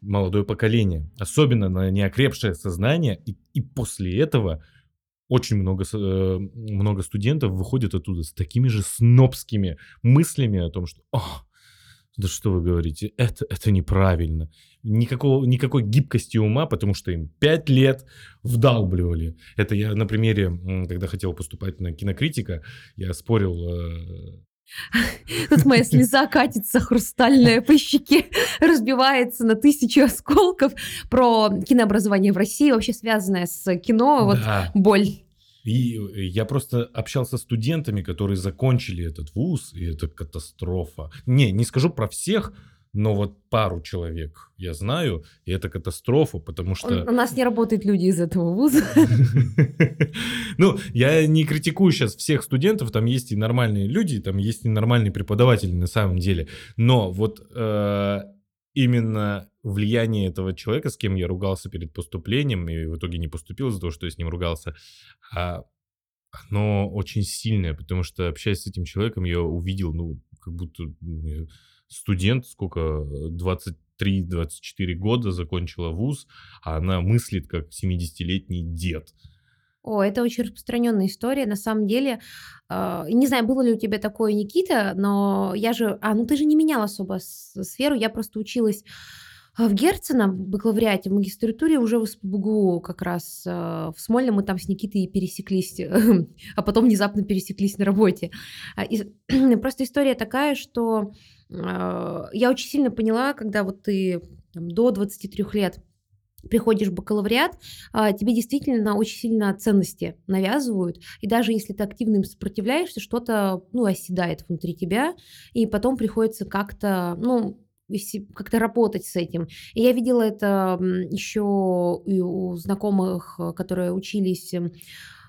молодое поколение, особенно на неокрепшее сознание, и, и после этого очень много, э, много студентов выходят оттуда с такими же снобскими мыслями о том, что «О, да что вы говорите, это, это неправильно. Никакого, никакой гибкости ума, потому что им пять лет вдалбливали. Это я на примере, когда хотел поступать на кинокритика, я спорил... Э... Тут моя слеза катится хрустальная по щеке, разбивается на тысячу осколков про кинообразование в России, вообще связанное с кино, вот боль. И э, я просто общался с студентами, которые закончили этот вуз, и это катастрофа. Не, не скажу про всех, но вот пару человек я знаю, и это катастрофа, потому что... У нас не работают люди из этого вуза. Ну, я не критикую сейчас всех студентов, там есть и нормальные люди, там есть и нормальные преподаватели на самом деле, но вот э, именно влияние этого человека, с кем я ругался перед поступлением, и в итоге не поступил из-за того, что я с ним ругался, а, оно очень сильное, потому что, общаясь с этим человеком, я увидел, ну, как будто студент, сколько, 23-24 года закончила вуз, а она мыслит как 70-летний дед. О, это очень распространенная история. На самом деле, э, не знаю, было ли у тебя такое, Никита, но я же... А, ну ты же не менял особо сферу, я просто училась в Герцена, в бакалавриате, в магистратуре уже в СПБГУ как раз э, в Смольном мы там с Никитой пересеклись, а потом внезапно пересеклись на работе. А, и, просто история такая, что э, я очень сильно поняла, когда вот ты там, до 23 лет приходишь в бакалавриат, а, тебе действительно очень сильно ценности навязывают, и даже если ты активно им сопротивляешься, что-то, ну, оседает внутри тебя, и потом приходится как-то, ну, как-то работать с этим. И я видела это еще и у знакомых, которые учились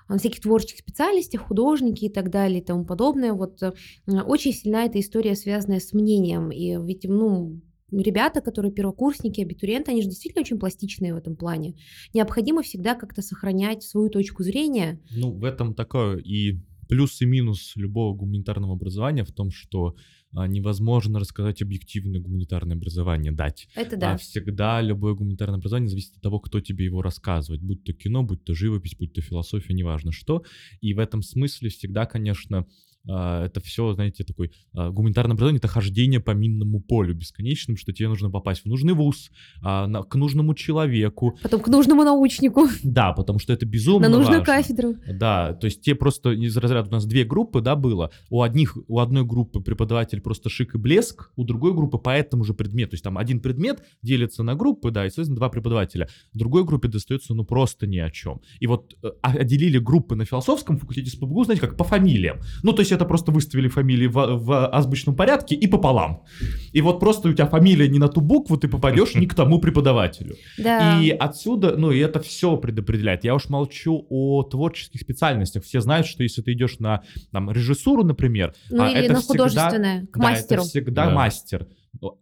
на всяких творческих специальностях, художники и так далее и тому подобное. Вот очень сильна эта история, связанная с мнением. И ведь, ну, ребята, которые первокурсники, абитуриенты, они же действительно очень пластичные в этом плане. Необходимо всегда как-то сохранять свою точку зрения. Ну, в этом такое и плюс и минус любого гуманитарного образования в том, что невозможно рассказать объективное гуманитарное образование дать. Это А да. всегда любое гуманитарное образование зависит от того, кто тебе его рассказывает. Будь то кино, будь то живопись, будь то философия, неважно что. И в этом смысле всегда, конечно, а, это все, знаете, такой а, гуманитарное образование, это хождение по минному полю бесконечным, что тебе нужно попасть в нужный вуз, а, к нужному человеку. Потом к нужному научнику, Да, потому что это безумно на нужную важно. кафедру. Да, то есть те просто из разряда у нас две группы, да, было. У одних, у одной группы преподаватель просто шик и блеск, у другой группы по этому же предмету. То есть там один предмет делится на группы, да, и, соответственно, два преподавателя. Другой группе достается, ну, просто ни о чем. И вот э, а- отделили группы на философском факультете с ПБГУ, знаете, как по фамилиям. Ну, то есть это просто выставили фамилии в, в азбучном порядке и пополам. И вот просто у тебя фамилия не на ту букву, ты попадешь не к тому преподавателю. Да. И отсюда, ну, и это все предопределяет. Я уж молчу о творческих специальностях. Все знают, что если ты идешь на там, режиссуру, например, Ну а или это на всегда- художественное, к да, мастеру. это всегда Да. мастер.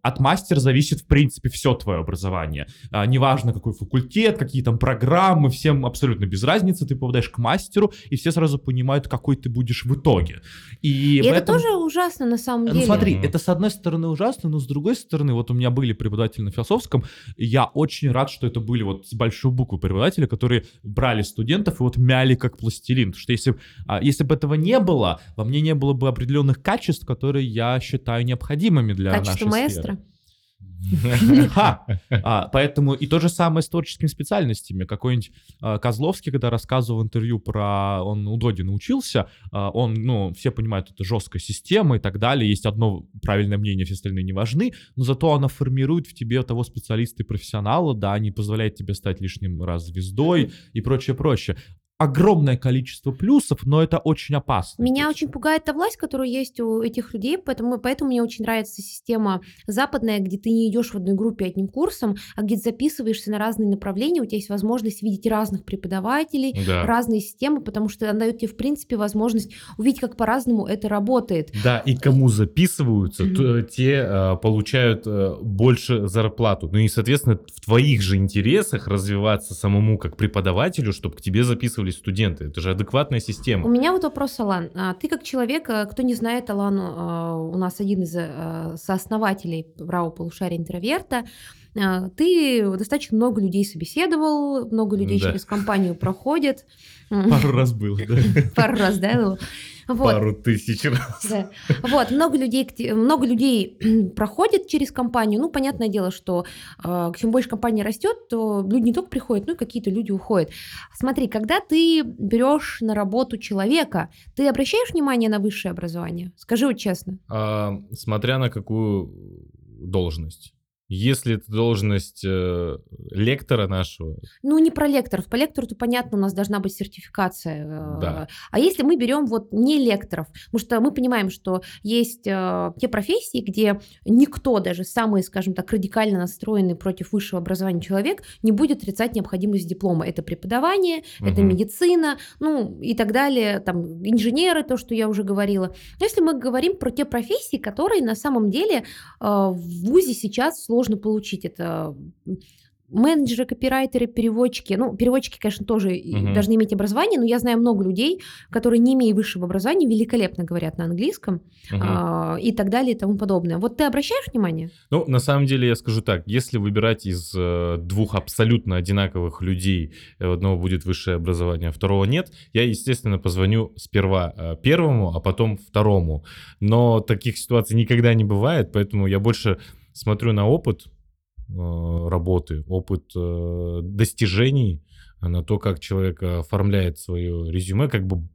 От мастера зависит, в принципе, все твое образование. А, неважно, какой факультет, какие там программы, всем абсолютно без разницы. Ты попадаешь к мастеру, и все сразу понимают, какой ты будешь в итоге. И, И в это этом- тоже ужасно на самом ну деле. смотри, Мгм. это с одной стороны ужасно, но с другой стороны, вот у меня были преподаватели на философском, я очень рад, что это были вот с большой буквы преподаватели, которые брали студентов и вот мяли как пластилин. Потому что если, а, если бы этого не было, во мне не было бы определенных качеств, которые я считаю необходимыми для Качество нашей маэстро. А, поэтому и то же самое с творческими специальностями. Какой-нибудь а, Козловский, когда рассказывал в интервью про... Он у Доди научился, а, он, ну, все понимают, это жесткая система и так далее, есть одно правильное мнение, все остальные не важны, но зато она формирует в тебе того специалиста и профессионала, да, не позволяет тебе стать лишним раз звездой и прочее, прочее. Огромное количество плюсов, но это очень опасно. Меня очень пугает та власть, которая есть у этих людей, поэтому, поэтому мне очень нравится система западная, где ты не идешь в одной группе одним курсом, а где ты записываешься на разные направления, у тебя есть возможность видеть разных преподавателей, Да. разные системы, потому что она дает тебе, в принципе, возможность увидеть, как по-разному это работает. Да, и кому записываются, то- те э, получают э, больше зарплату. Ну и, соответственно, в твоих же интересах развиваться самому как преподавателю, чтобы к тебе записывались студенты. Это же адекватная У система. меня вот вопрос, Алан. А Ты как человек, а, кто не знает Алану, а, у нас один из а, сооснователей правого полушария интроверта, ты достаточно много людей собеседовал, много людей Да. через компанию проходит. Пару раз было, да. Пару раз, да? Вот. Пару тысяч раз. Да. Вот, много людей, много людей проходит через компанию. Ну, понятное дело, что э, чем больше компания растет, то люди не только приходят, ну и какие-то люди уходят. Смотри, когда ты берешь на работу человека, ты обращаешь внимание на высшее образование? Скажи вот честно. А, смотря на какую должность. Если это должность э, лектора нашего, Ну, не про лекторов. По лектору, то понятно, у нас должна быть сертификация. э, Да. А если мы берем вот не лекторов, потому что мы понимаем, что есть э, те профессии, где никто, даже самый, скажем так, радикально настроенный против высшего образования человек, не будет отрицать необходимость диплома. Это преподавание, это Мгм. медицина, ну и так далее, там инженеры, то, что я уже говорила. Но если мы говорим про те профессии, которые на самом деле э, в ВУЗе сейчас сложно получить, это менеджеры, копирайтеры, переводчики. Ну, переводчики, конечно, тоже Мгм. должны иметь образование, но я знаю много людей, которые, не имея высшего образования, великолепно говорят на английском Мгм. а, и так далее и тому подобное. Вот ты обращаешь внимание? Ну, на самом деле, я скажу так, если выбирать из э, двух абсолютно одинаковых людей, э, у одного будет высшее образование, а второго нет, я, естественно, позвоню сперва э, первому, а потом второму. Но таких ситуаций никогда не бывает, поэтому я больше смотрю на опыт э, работы, опыт э, достижений, на то, как человек оформляет свое резюме, как бы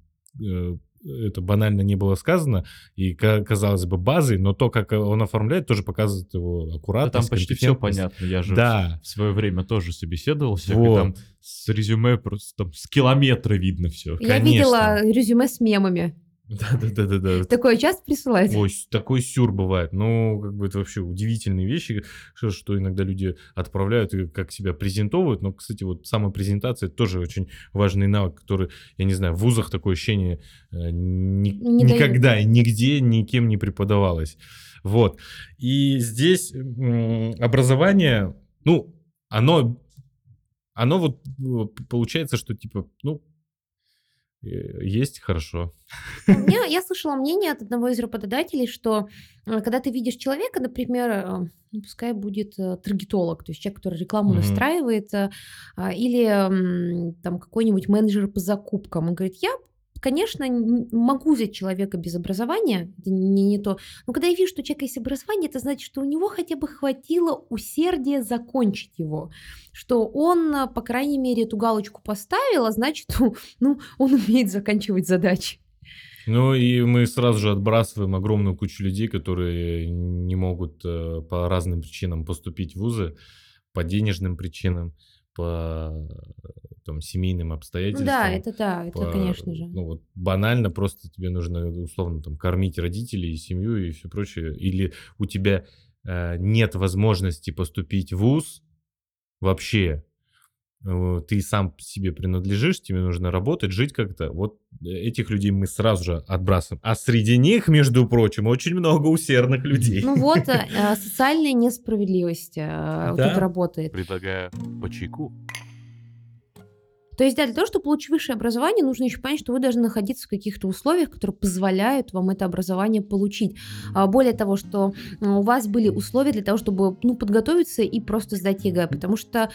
э, это банально не было сказано, и ка- казалось бы базой, но то, как он оформляет, тоже показывает его Да аккуратность. там почти все понятно. Я же Да. в свое время тоже собеседовался, Вот. и там с резюме просто там с километра видно все. Я Конечно. видела резюме с мемами. Да-да-да-да. Такое часто присылают? Ой, такой сюр бывает. Ну, как бы это вообще удивительные вещи, что, что иногда люди отправляют и как себя презентовывают. Но, кстати, вот самопрезентация тоже очень важный навык, который, я не знаю, в вузах такое ощущение э, ни- Не никогда и нигде никем не преподавалось. Вот. И здесь образование, ну, оно, оно вот э, получается, что типа, ну, есть хорошо. У меня, я слышала мнение от одного из работодателей, что э, когда ты видишь человека, например, э, ну, пускай будет э, таргетолог, то есть человек, который рекламу Мгм. настраивает, э, а, или там какой-нибудь менеджер по закупкам, он говорит, я Конечно, могу взять человека без образования, это не, не то. Но когда я вижу, что у человека есть образование, это значит, что у него хотя бы хватило усердия закончить его. Что он, э, по крайней мере, эту галочку поставил, а значит, ну, он умеет заканчивать задачи. Ну и мы сразу же отбрасываем огромную кучу людей, которые не могут э, по разным причинам поступить в вузы, по денежным причинам, по там, семейным Ну обстоятельствам. да, это да, это, по- конечно же. Ну вот банально просто тебе нужно условно там кормить родителей, семью и все прочее. Или у тебя э, нет возможности поступить в вуз вообще. Э, Ты сам себе принадлежишь, тебе нужно работать, жить как-то. Вот этих людей мы сразу же отбрасываем. А среди них, между прочим, очень много усердных людей. Ну вот, э, э, социальная несправедливость Да. тут работает. Предлагаю по чайку. То есть, да, для того, чтобы получить высшее образование, нужно еще понять, что вы должны находиться в каких-то условиях, которые позволяют вам это образование получить. А, Более того, что у вас были условия для того, чтобы ну, подготовиться и просто сдать ЕГЭ. Потому что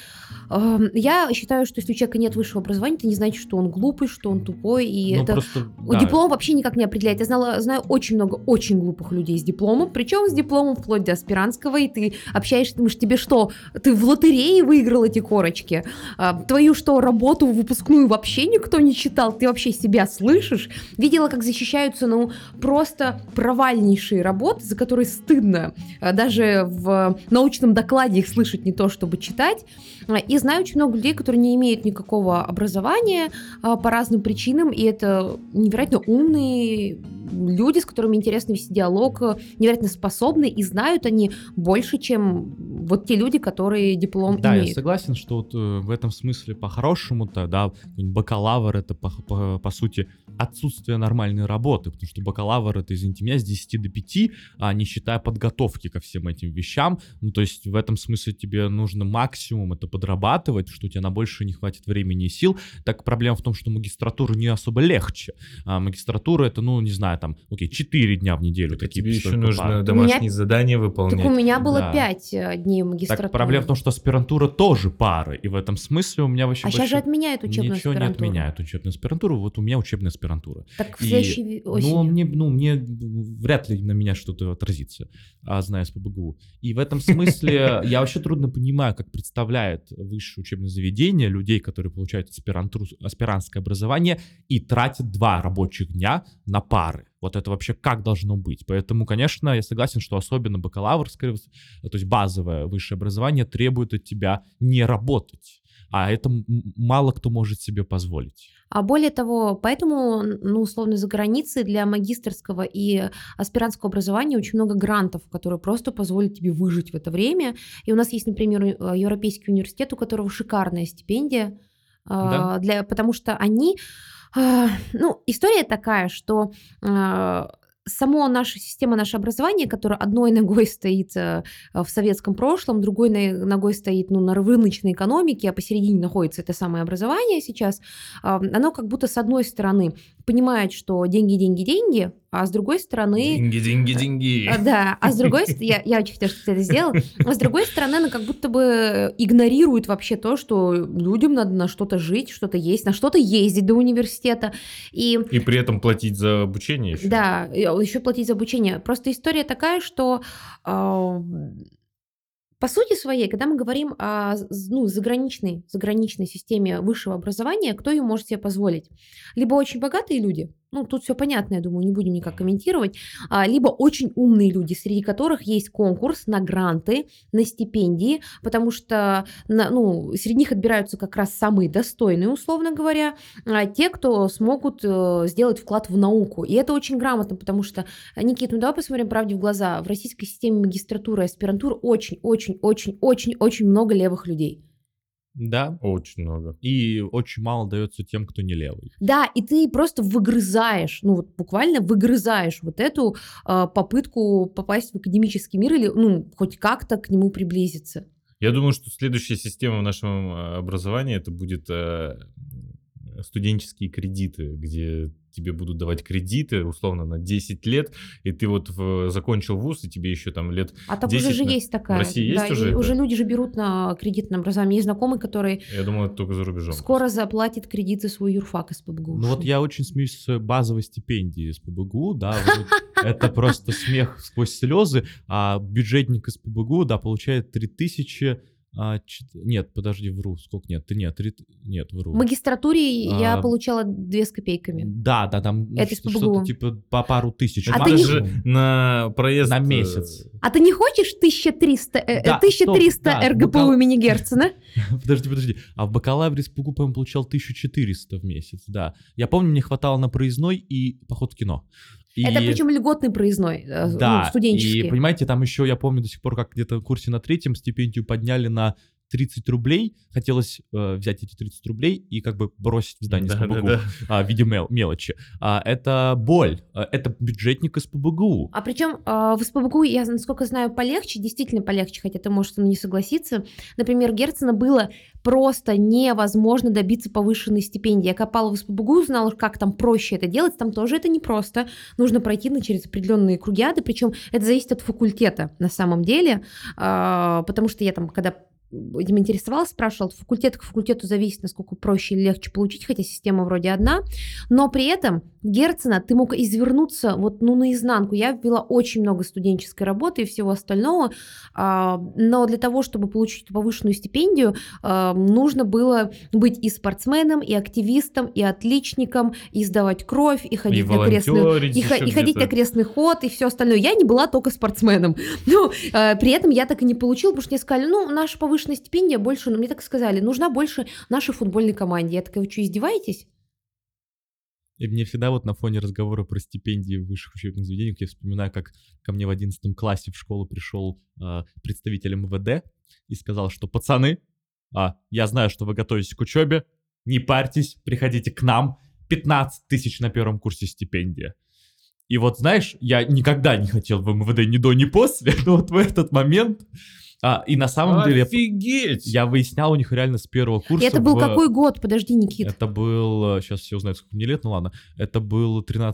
э, я считаю, что если у человека нет высшего образования, это не значит, что он глупый, что он тупой. И Ну, это просто, да, Диплом вообще никак не определяет. Я знала, знаю очень много очень глупых людей с дипломом, причем с дипломом вплоть до аспирантского, и ты общаешься, думаешь, тебе что, ты в лотерее выиграл эти корочки? А, твою что, работу выпускную вообще никто не читал? Ты вообще себя слышишь? Видела, как защищаются, ну, просто провальнейшие работы, за которые стыдно а, даже в научном докладе их слышать, не то чтобы читать. А, И знаю очень много людей, которые не имеют никакого образования, а, по разным причинам, и это невероятно умные люди, с которыми интересно вести диалог, э, невероятно способны, и знают они больше, чем вот те люди, которые диплом Да, я имеют. согласен, что вот э, в этом смысле по-хорошему-то, да, бакалавр это по, по- по сути отсутствие нормальной работы, потому что бакалавр это, извините меня, с 10 до 5, а не считая подготовки ко всем этим вещам, ну то есть в этом смысле тебе нужно максимум это подрабатывать, что у тебя на больше не хватит времени и сил, так проблема в том, что магистратура не особо легче, а магистратура это, ну не знаю, там, окей, 4 дня в неделю. Так такие тебе еще нужно домашние задания Так у выполнять. меня было Да. пять э, дней магистратуры. Так проблема в том, что аспирантура тоже пары, и в этом смысле у меня вообще а сейчас же отменяют учебную Ничего не аспирантуру. отменяют учебную аспирантуру, вот у меня учебная аспирантура. Так в И, следующей ви- ну, осенью. мне, ну, мне вряд ли на меня что-то отразится, а зная с ПБГУ. И в этом смысле я вообще трудно понимаю, как представляет высшее учебное заведение людей, которые получают аспирантуру, аспирантское образование и тратят два рабочих дня на пары. Вот это вообще как должно быть? Поэтому, конечно, я согласен, что особенно бакалаврское, то есть базовое высшее образование требует от тебя не работать. А это мало кто может себе позволить. А более того, поэтому, ну, условно, за границей для магистрского и аспирантского образования очень много грантов, которые просто позволят тебе выжить в это время. И у нас есть, например, э, Европейский университет, у которого шикарная стипендия, а, Да. для, потому что они... а, Ну, история такая, что а, само наша система, наше образование, которое одной ногой стоит э, в советском прошлом, другой ногой стоит ну, на рыночной экономике, а посередине находится это самое образование сейчас, а, оно как будто с одной стороны понимает, что деньги, деньги, деньги, а с другой стороны... Деньги, деньги, деньги. А, Да, а с другой стороны, я, я очень хотела, чтобы ты это сделал, а с другой стороны, она как будто бы игнорирует вообще то, что людям надо на что-то жить, что-то есть, на что-то ездить до университета. И И при этом платить за обучение еще. да, еще платить за обучение. Просто история такая, что а, по сути своей, когда мы говорим о ну, заграничной, заграничной системе высшего образования, кто ее может себе позволить? Либо очень богатые люди, ну, тут все понятно, я думаю, не будем никак комментировать, а, либо очень умные люди, среди которых есть конкурс на гранты, на стипендии, потому что на, ну, среди них отбираются как раз самые достойные, условно говоря, а, те, кто смогут э, сделать вклад в науку. И это очень грамотно, потому что, Никит, ну давай посмотрим правде в глаза, в российской системе магистратуры и аспирантуры очень-очень-очень-очень-очень много левых людей. Да. Очень много. И очень мало дается тем, кто не левый. Да, и ты просто выгрызаешь, ну вот буквально выгрызаешь вот эту э, попытку попасть в академический мир или, ну, хоть как-то к нему приблизиться. Я думаю, что следующая система в нашем э, образовании это будет э, студенческие кредиты, где тебе будут давать кредиты, условно, на 10 лет, и ты вот в, закончил вуз, и тебе еще там лет А так 10 уже же на- есть такая. В России да, есть уже это? уже люди же берут на кредитное образование. Есть знакомый, который Я думаю, это только за рубежом. скоро заплатит кредит за свой юрфак из ПБГУ. Ну вот я очень смеюсь с базовой стипендии с ПБГУ, да, это просто смех сквозь слезы, а бюджетник из ПБГУ, да, получает 3000, а, чет- нет, подожди, вру, сколько нет, ты нет, три- нет, вру. В магистратуре я А, получала две с копейками. Да, да, там ну, Это из что- ПБГУ. что-то типа по пару тысяч. А ты не- же на проезд... На э, месяц. А ты не хочешь 1300, э, Да, 1300 стоп, да, РГПУ бакал- имени Герцена? Подожди, подожди. А в бакалавре с ПГУ, по-моему, получал 1400 в месяц, да. Я помню, мне хватало на проездной и поход в кино. И- Это причем льготный проездной, э, ну, Да, студенческий. и понимаете, там еще, я помню до сих пор, как где-то в курсе на третьем стипендию подняли на 30 рублей. Хотелось э, взять эти 30 рублей и как бы бросить в здание с Да, да, ПБГУ да. а, в виде мел- мелочи. А, это боль. А, это бюджетник из ПБГУ. А причем в СПБГУ, я, насколько знаю, полегче, действительно полегче, хотя ты можешь не согласиться. Например, Герцена было просто невозможно добиться повышенной стипендии. Я копала в СПБГУ, знала, как там проще это делать, там тоже это непросто. Нужно пройти на через определенные кругиады, причем это зависит от факультета на самом деле, а, потому что я там, когда этим интересовалась, спрашивала, от факультета к факультету зависит, насколько проще или легче получить, хотя система вроде одна, но при этом Герцена ты мог извернуться вот ну наизнанку. Я ввела очень много студенческой работы и всего остального, а, но для того, чтобы получить эту повышенную стипендию, а, нужно было быть и спортсменом, и активистом, и отличником, и сдавать кровь, и ходить И на крестный и, и ходить на крестный ход и все остальное. Я не была только спортсменом. Но э, при этом я так и не получила, потому что мне сказали, ну, наша повышенная стипендия больше, ну, мне так сказали, нужна больше нашей футбольной команде. Я такая, вы что, издеваетесь? И мне всегда вот на фоне разговора про стипендии в высших учебных заведениях я вспоминаю, как ко мне в 11 классе в школу пришел э, представитель МВД и сказал, что пацаны, а, я знаю, что вы готовитесь к учебе, не парьтесь, приходите к нам, 15 тысяч на первом курсе стипендия. И вот, знаешь, я никогда не хотел в МВД ни до, ни после, но вот в этот момент... а, и на самом деле Офигеть! я выяснял у них реально с первого курса. И это был в- какой год? Подожди, Никит. Это был, сейчас все узнают, сколько мне лет, ну ладно, это был 13-14.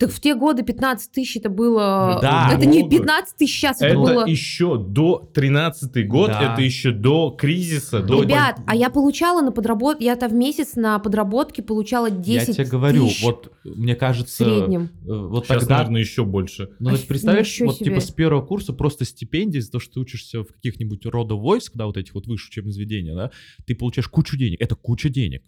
Так в те годы 15 тысяч это было... Да. это не Много. 15 тысяч сейчас, это, Это было... еще до 13 год, Да. это еще до кризиса, до... Ребят, а я получала на подработке, я-то в месяц на подработке получала 10 Я тебе говорю, тысяч вот мне в кажется, среднем. э, вот Сейчас, тогда, наверное, еще больше. ну, то есть представляешь, вот типа себе. с первого курса просто стипендия за то, что ты учишься в каких-нибудь рода войск, да, вот этих вот высших учебных заведений, да, ты получаешь кучу денег, это куча денег.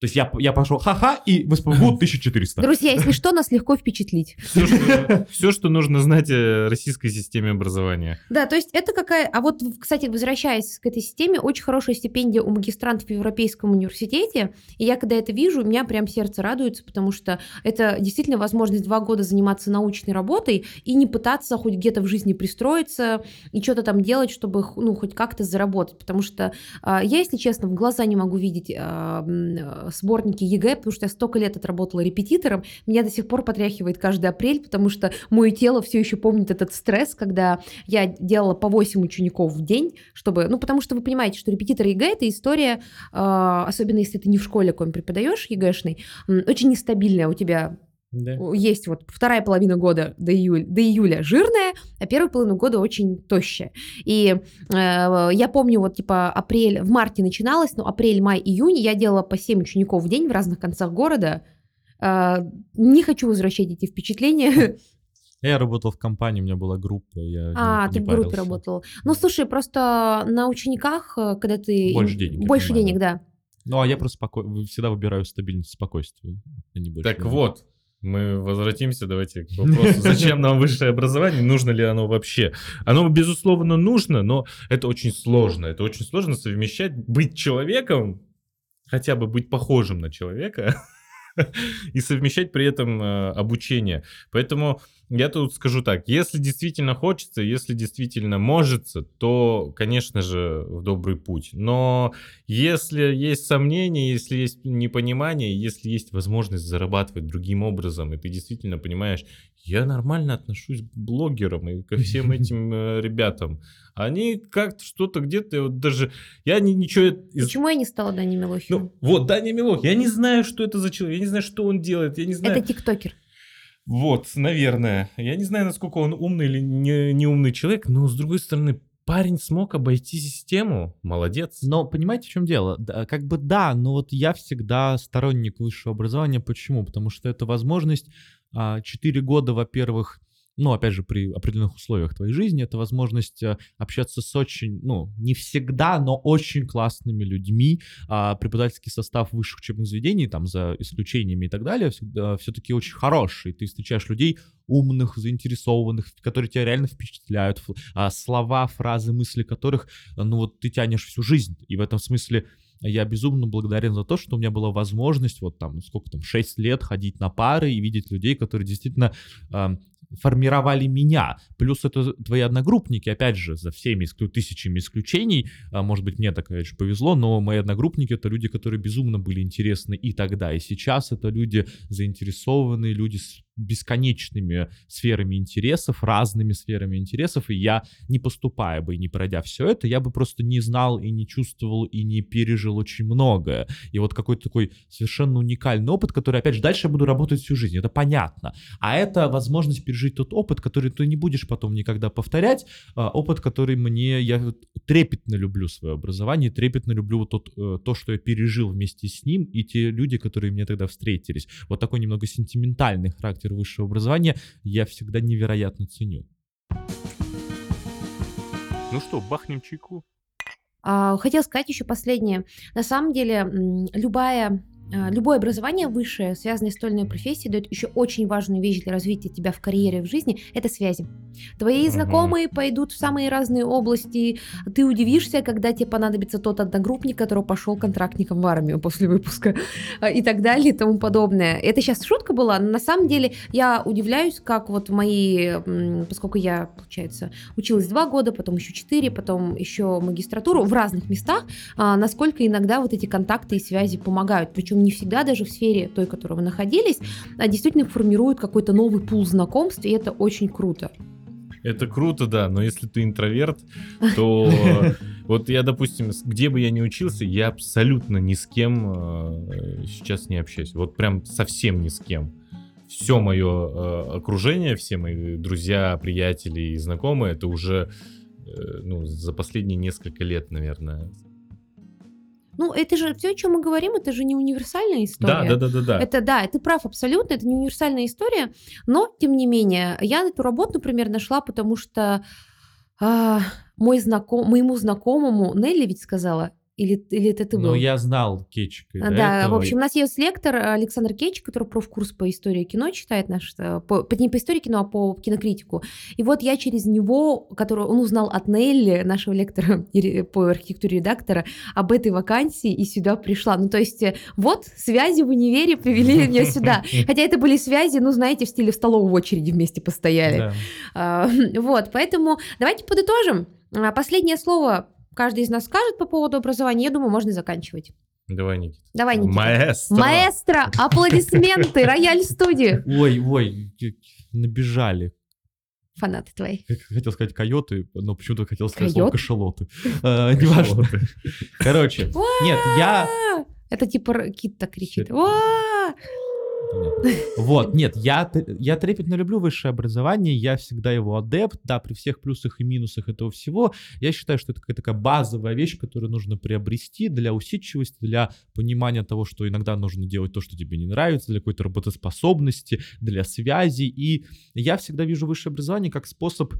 То есть я, я пошел, ха-ха, и в СПБГУ 1400. Друзья, если что, нас легко впечатлить. Все, что, все, что нужно знать о российской системе образования. Да, то есть это какая... А вот, кстати, возвращаясь к этой системе, очень хорошая стипендия у магистрантов в Европейском университете. И я, когда это вижу, у меня прям сердце радуется, потому что это действительно возможность два года заниматься научной работой и не пытаться хоть где-то в жизни пристроиться и что-то там делать, чтобы ну, хоть как-то заработать. Потому что а, я, если честно, в глаза не могу видеть а, сборники ЕГЭ, потому что я столько лет отработала репетитором. Меня до сих пор потряхивает каждый апрель, потому что мое тело все еще помнит этот стресс, когда я делала по 8 учеников в день, чтобы, ну, потому что вы понимаете, что репетитор ЕГЭ это история, э, особенно если ты не в школе какой преподаешь ЕГЭшный, очень нестабильная у тебя Да. есть вот вторая половина года до, июля, до июля жирная, а первая половина года очень тощая. И э, я помню, вот типа апрель, в марте начиналось, но апрель, май, июнь я делала по 7 учеников в день в разных концах города. Э, не хочу возвращать эти впечатления. Я работал в компании, у меня была группа, я А, не, ты не в группе работал. Ну, слушай, просто на учениках, э, когда ты... Больше денег, Больше понимаю, денег, да. Ну, а я просто споко- всегда выбираю стабильность спокойствие. а не больше Так ничего. вот, мы возвратимся, давайте к вопросу, зачем нам высшее образование, нужно ли оно вообще? Оно, безусловно, нужно, но это очень сложно. Это очень сложно совмещать, быть человеком, хотя бы быть похожим на человека, и совмещать при этом э, обучение. Поэтому я тут скажу так, если действительно хочется, если действительно можется, то, конечно же, в добрый путь. Но если есть сомнения, если есть непонимание, если есть возможность зарабатывать другим образом, и ты действительно понимаешь, я нормально отношусь к блогерам и ко всем этим э, ребятам. Они как-то что-то где-то, вот даже я ни- ничего из- Почему я не стала Дани Милохиным? ну, вот, Даня Милох, я не знаю, что это за человек, я не знаю, что он делает, я не знаю. Это тиктокер. Вот, наверное. Я не знаю, насколько он умный или не, не умный человек, но, с другой стороны, парень смог обойти систему, молодец. Но понимаете, в чем дело? Да, как бы да, но вот я всегда сторонник высшего образования. Почему? Потому что это возможность 4 года, во-первых, ну, опять же, при определенных условиях твоей жизни, это возможность а, общаться с очень, ну, не всегда, но очень классными людьми. А преподавательский состав высших учебных заведений, там, за исключениями и так далее, всегда все-таки очень хороший. Ты встречаешь людей умных, заинтересованных, которые тебя реально впечатляют. А, слова, фразы, мысли которых, а, ну, вот ты тянешь всю жизнь. И в этом смысле я безумно благодарен за то, что у меня была возможность вот там, сколько там, 6 лет ходить на пары и видеть людей, которые действительно ам, формировали меня. Плюс это твои одногруппники, опять же, за всеми исклю- тысячами исключений, а, может быть, мне так, конечно, повезло, но мои одногруппники — это люди, которые безумно были интересны и тогда, и сейчас. Это люди заинтересованные, люди с бесконечными сферами интересов, разными сферами интересов, и я, не поступая бы не пройдя все это, я бы просто не знал и не чувствовал и не пережил очень многое. И вот какой-то такой совершенно уникальный опыт, который, опять же, дальше я буду работать всю жизнь, это понятно. А это возможность пережить тот опыт, который ты не будешь потом никогда повторять, а, опыт, который мне, я трепетно люблю свое образование, трепетно люблю вот тот, э, то, что я пережил вместе с ним, и те люди, которые мне тогда встретились. Вот такой немного сентиментальный характер высшего образования я всегда невероятно ценю. Ну что, бахнем чайку? А, Хотела сказать еще последнее. На самом деле, любая, любое образование высшее, связанное с той или иной профессией, дает еще очень важную вещь для развития тебя в карьере в жизни – это связи. Твои знакомые пойдут в самые разные области. Ты удивишься, когда тебе понадобится тот одногруппник, который пошел контрактником в армию после выпуска а, и так далее и тому подобное. Это сейчас шутка была, но на самом деле я удивляюсь, как вот мои, поскольку я, получается, училась два года, потом еще четыре, потом еще магистратуру в разных местах, а, насколько иногда вот эти контакты и связи помогают. Причем не всегда даже в сфере той, в которой вы находились, а действительно формируют какой-то новый пул знакомств, и это очень круто. Это круто, да, но если ты интроверт, то вот я, допустим, где бы я ни учился, я абсолютно ни с кем э, сейчас не общаюсь. Вот прям совсем ни с кем. Все мое окружение, все мои друзья, приятели и знакомые, это уже э, ну, за последние несколько лет, наверное. Ну, это же все, о чем мы говорим, это же не универсальная Да, история. да, да, да, да. Это да, ты прав абсолютно, это не универсальная история, но тем не менее, я эту работу, например, нашла, потому что а, мой знаком, моему знакомому Нелли ведь сказала, или, или это ты был? Но я знал Кетчика. и А, Да, этого, в общем, у нас есть лектор Александр Кетч, который профкурс по истории кино читает наш, э, по, не по истории кино, а по кинокритику. И вот я через него, который он узнал от Нелли, нашего лектора по архитектуре редактора, об этой вакансии и сюда пришла. Ну, то есть, э, вот связи в универе привели меня сюда. Хотя это были связи, ну, знаете, в стиле в столовой в очереди вместе постояли. Да. А, Вот, поэтому давайте подытожим. А, Последнее слово каждый из нас скажет по поводу образования. Я думаю, можно заканчивать. Давай, Никита. Давай, Никита. Маэстро. Маэстро, аплодисменты, рояль студии. Ой, ой, набежали. Фанаты твои. Хотел сказать койоты, но почему-то хотел сказать Койот? слово кашалоты. А, Неважно. Короче, нет, я... Это типа кит так кричит. Вот, нет, я, я трепетно люблю высшее образование, я всегда его адепт, да, при всех плюсах и минусах этого всего, я считаю, что это какая-то такая базовая вещь, которую нужно приобрести для усидчивости, для понимания того, что иногда нужно делать то, что тебе не нравится, для какой-то работоспособности, для связи, и я всегда вижу высшее образование как способ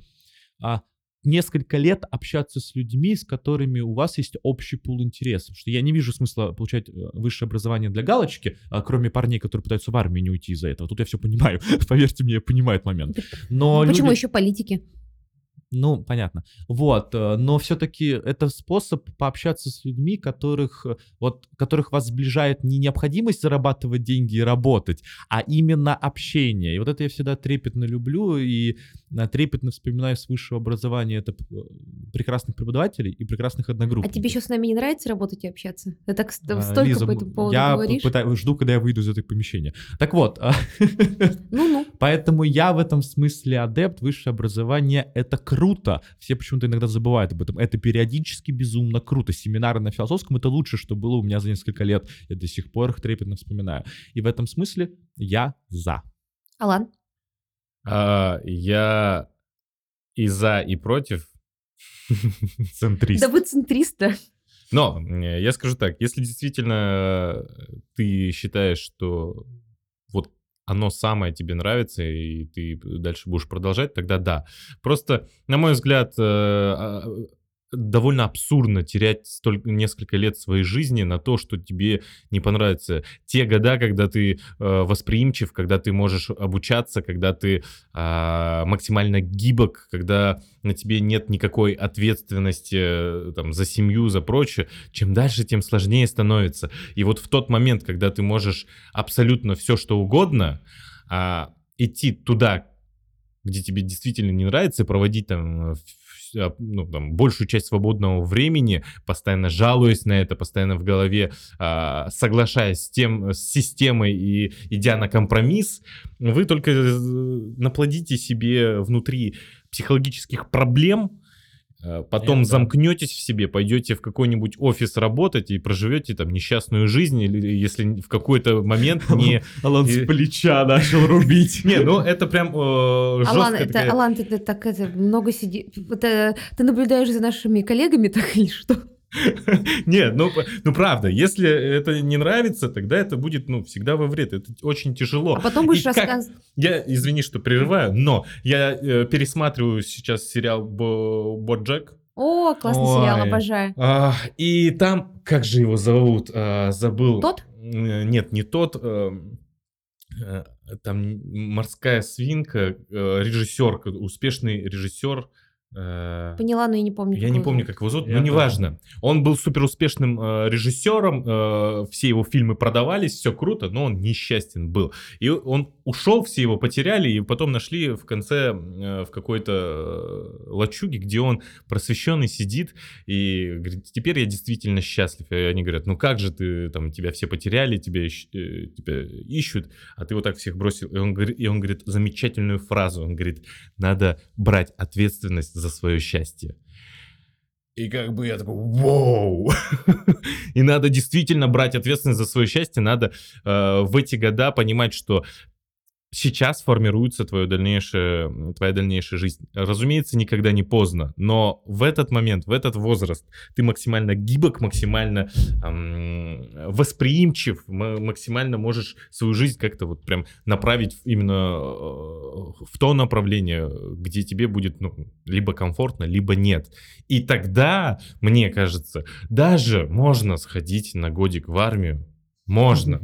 а, несколько лет общаться с людьми, с которыми у вас есть общий пул интересов. Что я не вижу смысла получать э, высшее образование для галочки, а, кроме парней, которые пытаются в армию не уйти из-за этого. Тут я все понимаю. Поверьте мне, я понимаю этот момент. Но Почему люди- еще политики? Ну, понятно. Вот, э, но все-таки это способ пообщаться с людьми, которых, э, вот, которых вас сближает не необходимость зарабатывать деньги и работать, а именно общение. И вот это я всегда трепетно люблю и э, трепетно вспоминаю с высшего образования это прекрасных преподавателей и прекрасных А одногруппников. тебе еще с нами не нравится работать и общаться? Ты так А, столько Лиза, по этому поводу я говоришь. пытаюсь, жду, когда я выйду из этого помещения. Так вот, а, Ну-ну. Поэтому я в этом смысле адепт, высшее образование — это круто. Все почему-то иногда забывают об этом. Это периодически безумно круто. Семинары на философском — это лучше, что было у меня за несколько лет. Я до сих пор их трепетно вспоминаю. И в этом смысле я за. Алан? А, я и за, и против. Центрист. Да вы центриста. Но я скажу так, если действительно э, ты считаешь, что оно самое тебе нравится, и ты дальше будешь продолжать, тогда да. Просто, на мой взгляд, э, а, довольно абсурдно терять столько, несколько лет своей жизни на то, что тебе не понравится. Те года, когда ты э, восприимчив, когда ты можешь обучаться, когда ты а, максимально гибок, когда на тебе нет никакой ответственности э, там, за семью, за прочее, чем дальше, тем сложнее становится. И вот в тот момент, когда ты можешь абсолютно все, что угодно, а, идти туда, где тебе действительно не нравится, и проводить там, э, ну, там большую часть свободного времени, постоянно жалуясь на это, постоянно в голове а, соглашаясь с тем, с системой и идя на компромисс, вы только э, наплодите себе внутри психологических проблем, э, потом да. замкнетесь в себе, пойдете в какой-нибудь офис работать и проживете там несчастную жизнь, или если в какой-то момент не... Алан с плеча начал рубить. Не, ну это прям э, Алан, это, Алан, ты, так это, много сиди... Это, ты наблюдаешь за нашими коллегами так или что? Нет, ну, ну правда, если это не нравится, тогда это будет, ну, всегда во вред. Это очень тяжело. А потом будешь рассказывать. Я, извини, что прерываю, но я э, пересматриваю сейчас сериал Бо- Боджек. О, классный сериал, Ой. обожаю. А, и там, как же его зовут? А, забыл. Тот? Э, Нет, не тот. э, Там морская свинка, режиссер, успешный режиссер. Э, Поняла, но я не помню. Я не его помню, как его зовут, Я но неважно. Он был супер успешным э, режиссером, э, все его фильмы продавались, все круто, но он несчастен был. И он ушел, все его потеряли, и потом нашли в конце э, в какой-то э, лачуге, где он просвещенный сидит, и говорит, теперь я действительно счастлив. И они говорят, ну как же ты, там, тебя все потеряли, тебя, ищ- э, тебя ищут, а ты вот так всех бросил. И он, говорит- и он говорит замечательную фразу, он говорит, надо брать ответственность за свое счастье. И как бы я такой, вау! И надо действительно брать ответственность за свое счастье, надо э, в эти года понимать, что сейчас формируется твое дальнейшее, твоя дальнейшая жизнь. Разумеется, никогда не поздно, но в этот момент, в этот возраст ты максимально гибок, максимально эм, восприимчив, максимально можешь свою жизнь как-то вот прям направить именно э, в то направление, где тебе будет ну, либо комфортно, либо нет. И тогда, мне кажется, даже можно сходить на годик в армию. Можно.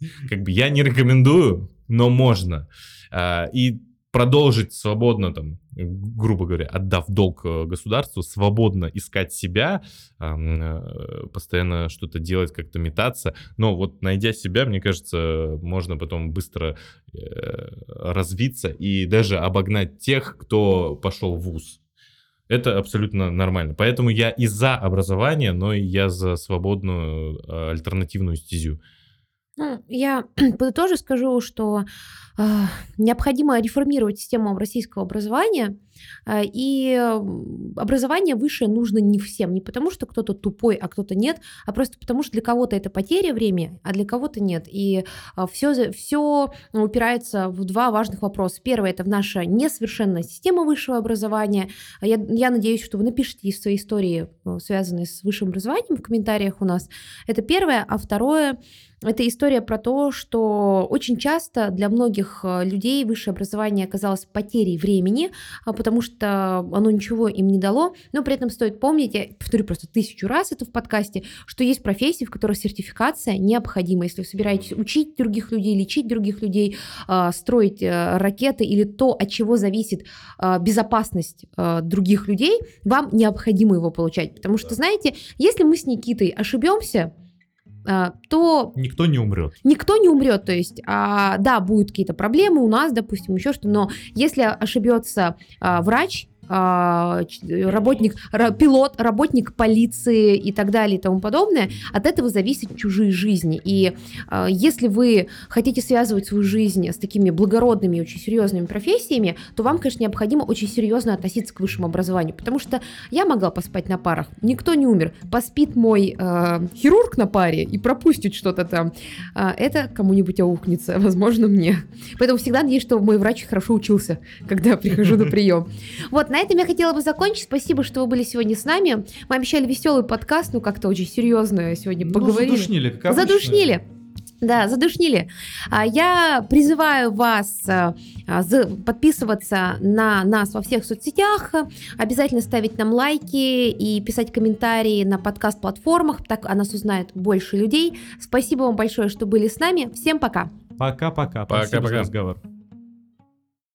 Как бы я не рекомендую, но можно. А, И продолжить свободно, там, грубо говоря, отдав долг э, государству, свободно искать себя, э, постоянно что-то делать, как-то метаться. Но вот найдя себя, мне кажется, можно потом быстро э, развиться и даже обогнать тех, кто пошел в ВУЗ. Это абсолютно нормально. Поэтому я и за образование, но и я за свободную альтернативную стезю. Ну, я подытожу, скажу, что э, необходимо реформировать систему российского образования, и э, образование высшее нужно не всем, не потому что кто-то тупой, а кто-то нет, а просто потому что для кого-то это потеря времени, а для кого-то нет. И все, все упирается в два важных вопроса. Первое – это в наша несовершенная система высшего образования. Я, я надеюсь, что вы напишите свои истории, э, связанные с высшим образованием в комментариях у нас. Это первое. А второе – это история про то, что очень часто для многих э, людей высшее образование оказалось потерей времени, а потому что оно ничего им не дало. Но при этом стоит помнить, я повторю просто тысячу раз это в подкасте, что есть профессии, в которых сертификация необходима. Если вы собираетесь учить других людей, лечить других людей, а, строить э, ракеты или то, от чего зависит а, безопасность а, других людей, вам необходимо его получать. Потому что, знаете, если мы с Никитой ошибемся, то Никто не умрет. никто не умрет. То есть, а, да, будут какие-то проблемы у нас, допустим, еще что, но если ошибется а, врач, а, работник, ра- пилот, работник полиции и так далее и тому подобное, от этого зависят чужие жизни. И а, если вы хотите связывать свою жизнь с такими благородными, очень серьезными профессиями, то вам, конечно, необходимо очень серьезно относиться к высшему образованию, потому что я могла поспать на парах, никто не умер. Поспит мой э, хирург на паре и пропустит что-то там. А, это кому-нибудь аукнется, возможно, мне. Поэтому всегда надеюсь, что мой врач хорошо учился, когда прихожу на прием. Вот, на этом я хотела бы закончить. Спасибо, что вы были сегодня с нами. Мы обещали веселый подкаст, ну как-то очень серьезно сегодня Ну, поговорили. задушнили, как обычно. Задушнили. Да, задушнили. А, Я призываю вас за- подписываться на нас во всех соцсетях, обязательно ставить нам лайки и писать комментарии на подкаст-платформах, так о нас узнает больше людей. Спасибо вам большое, что были с нами. Всем пока! Пока-пока. Спасибо за Пока-пока. разговор.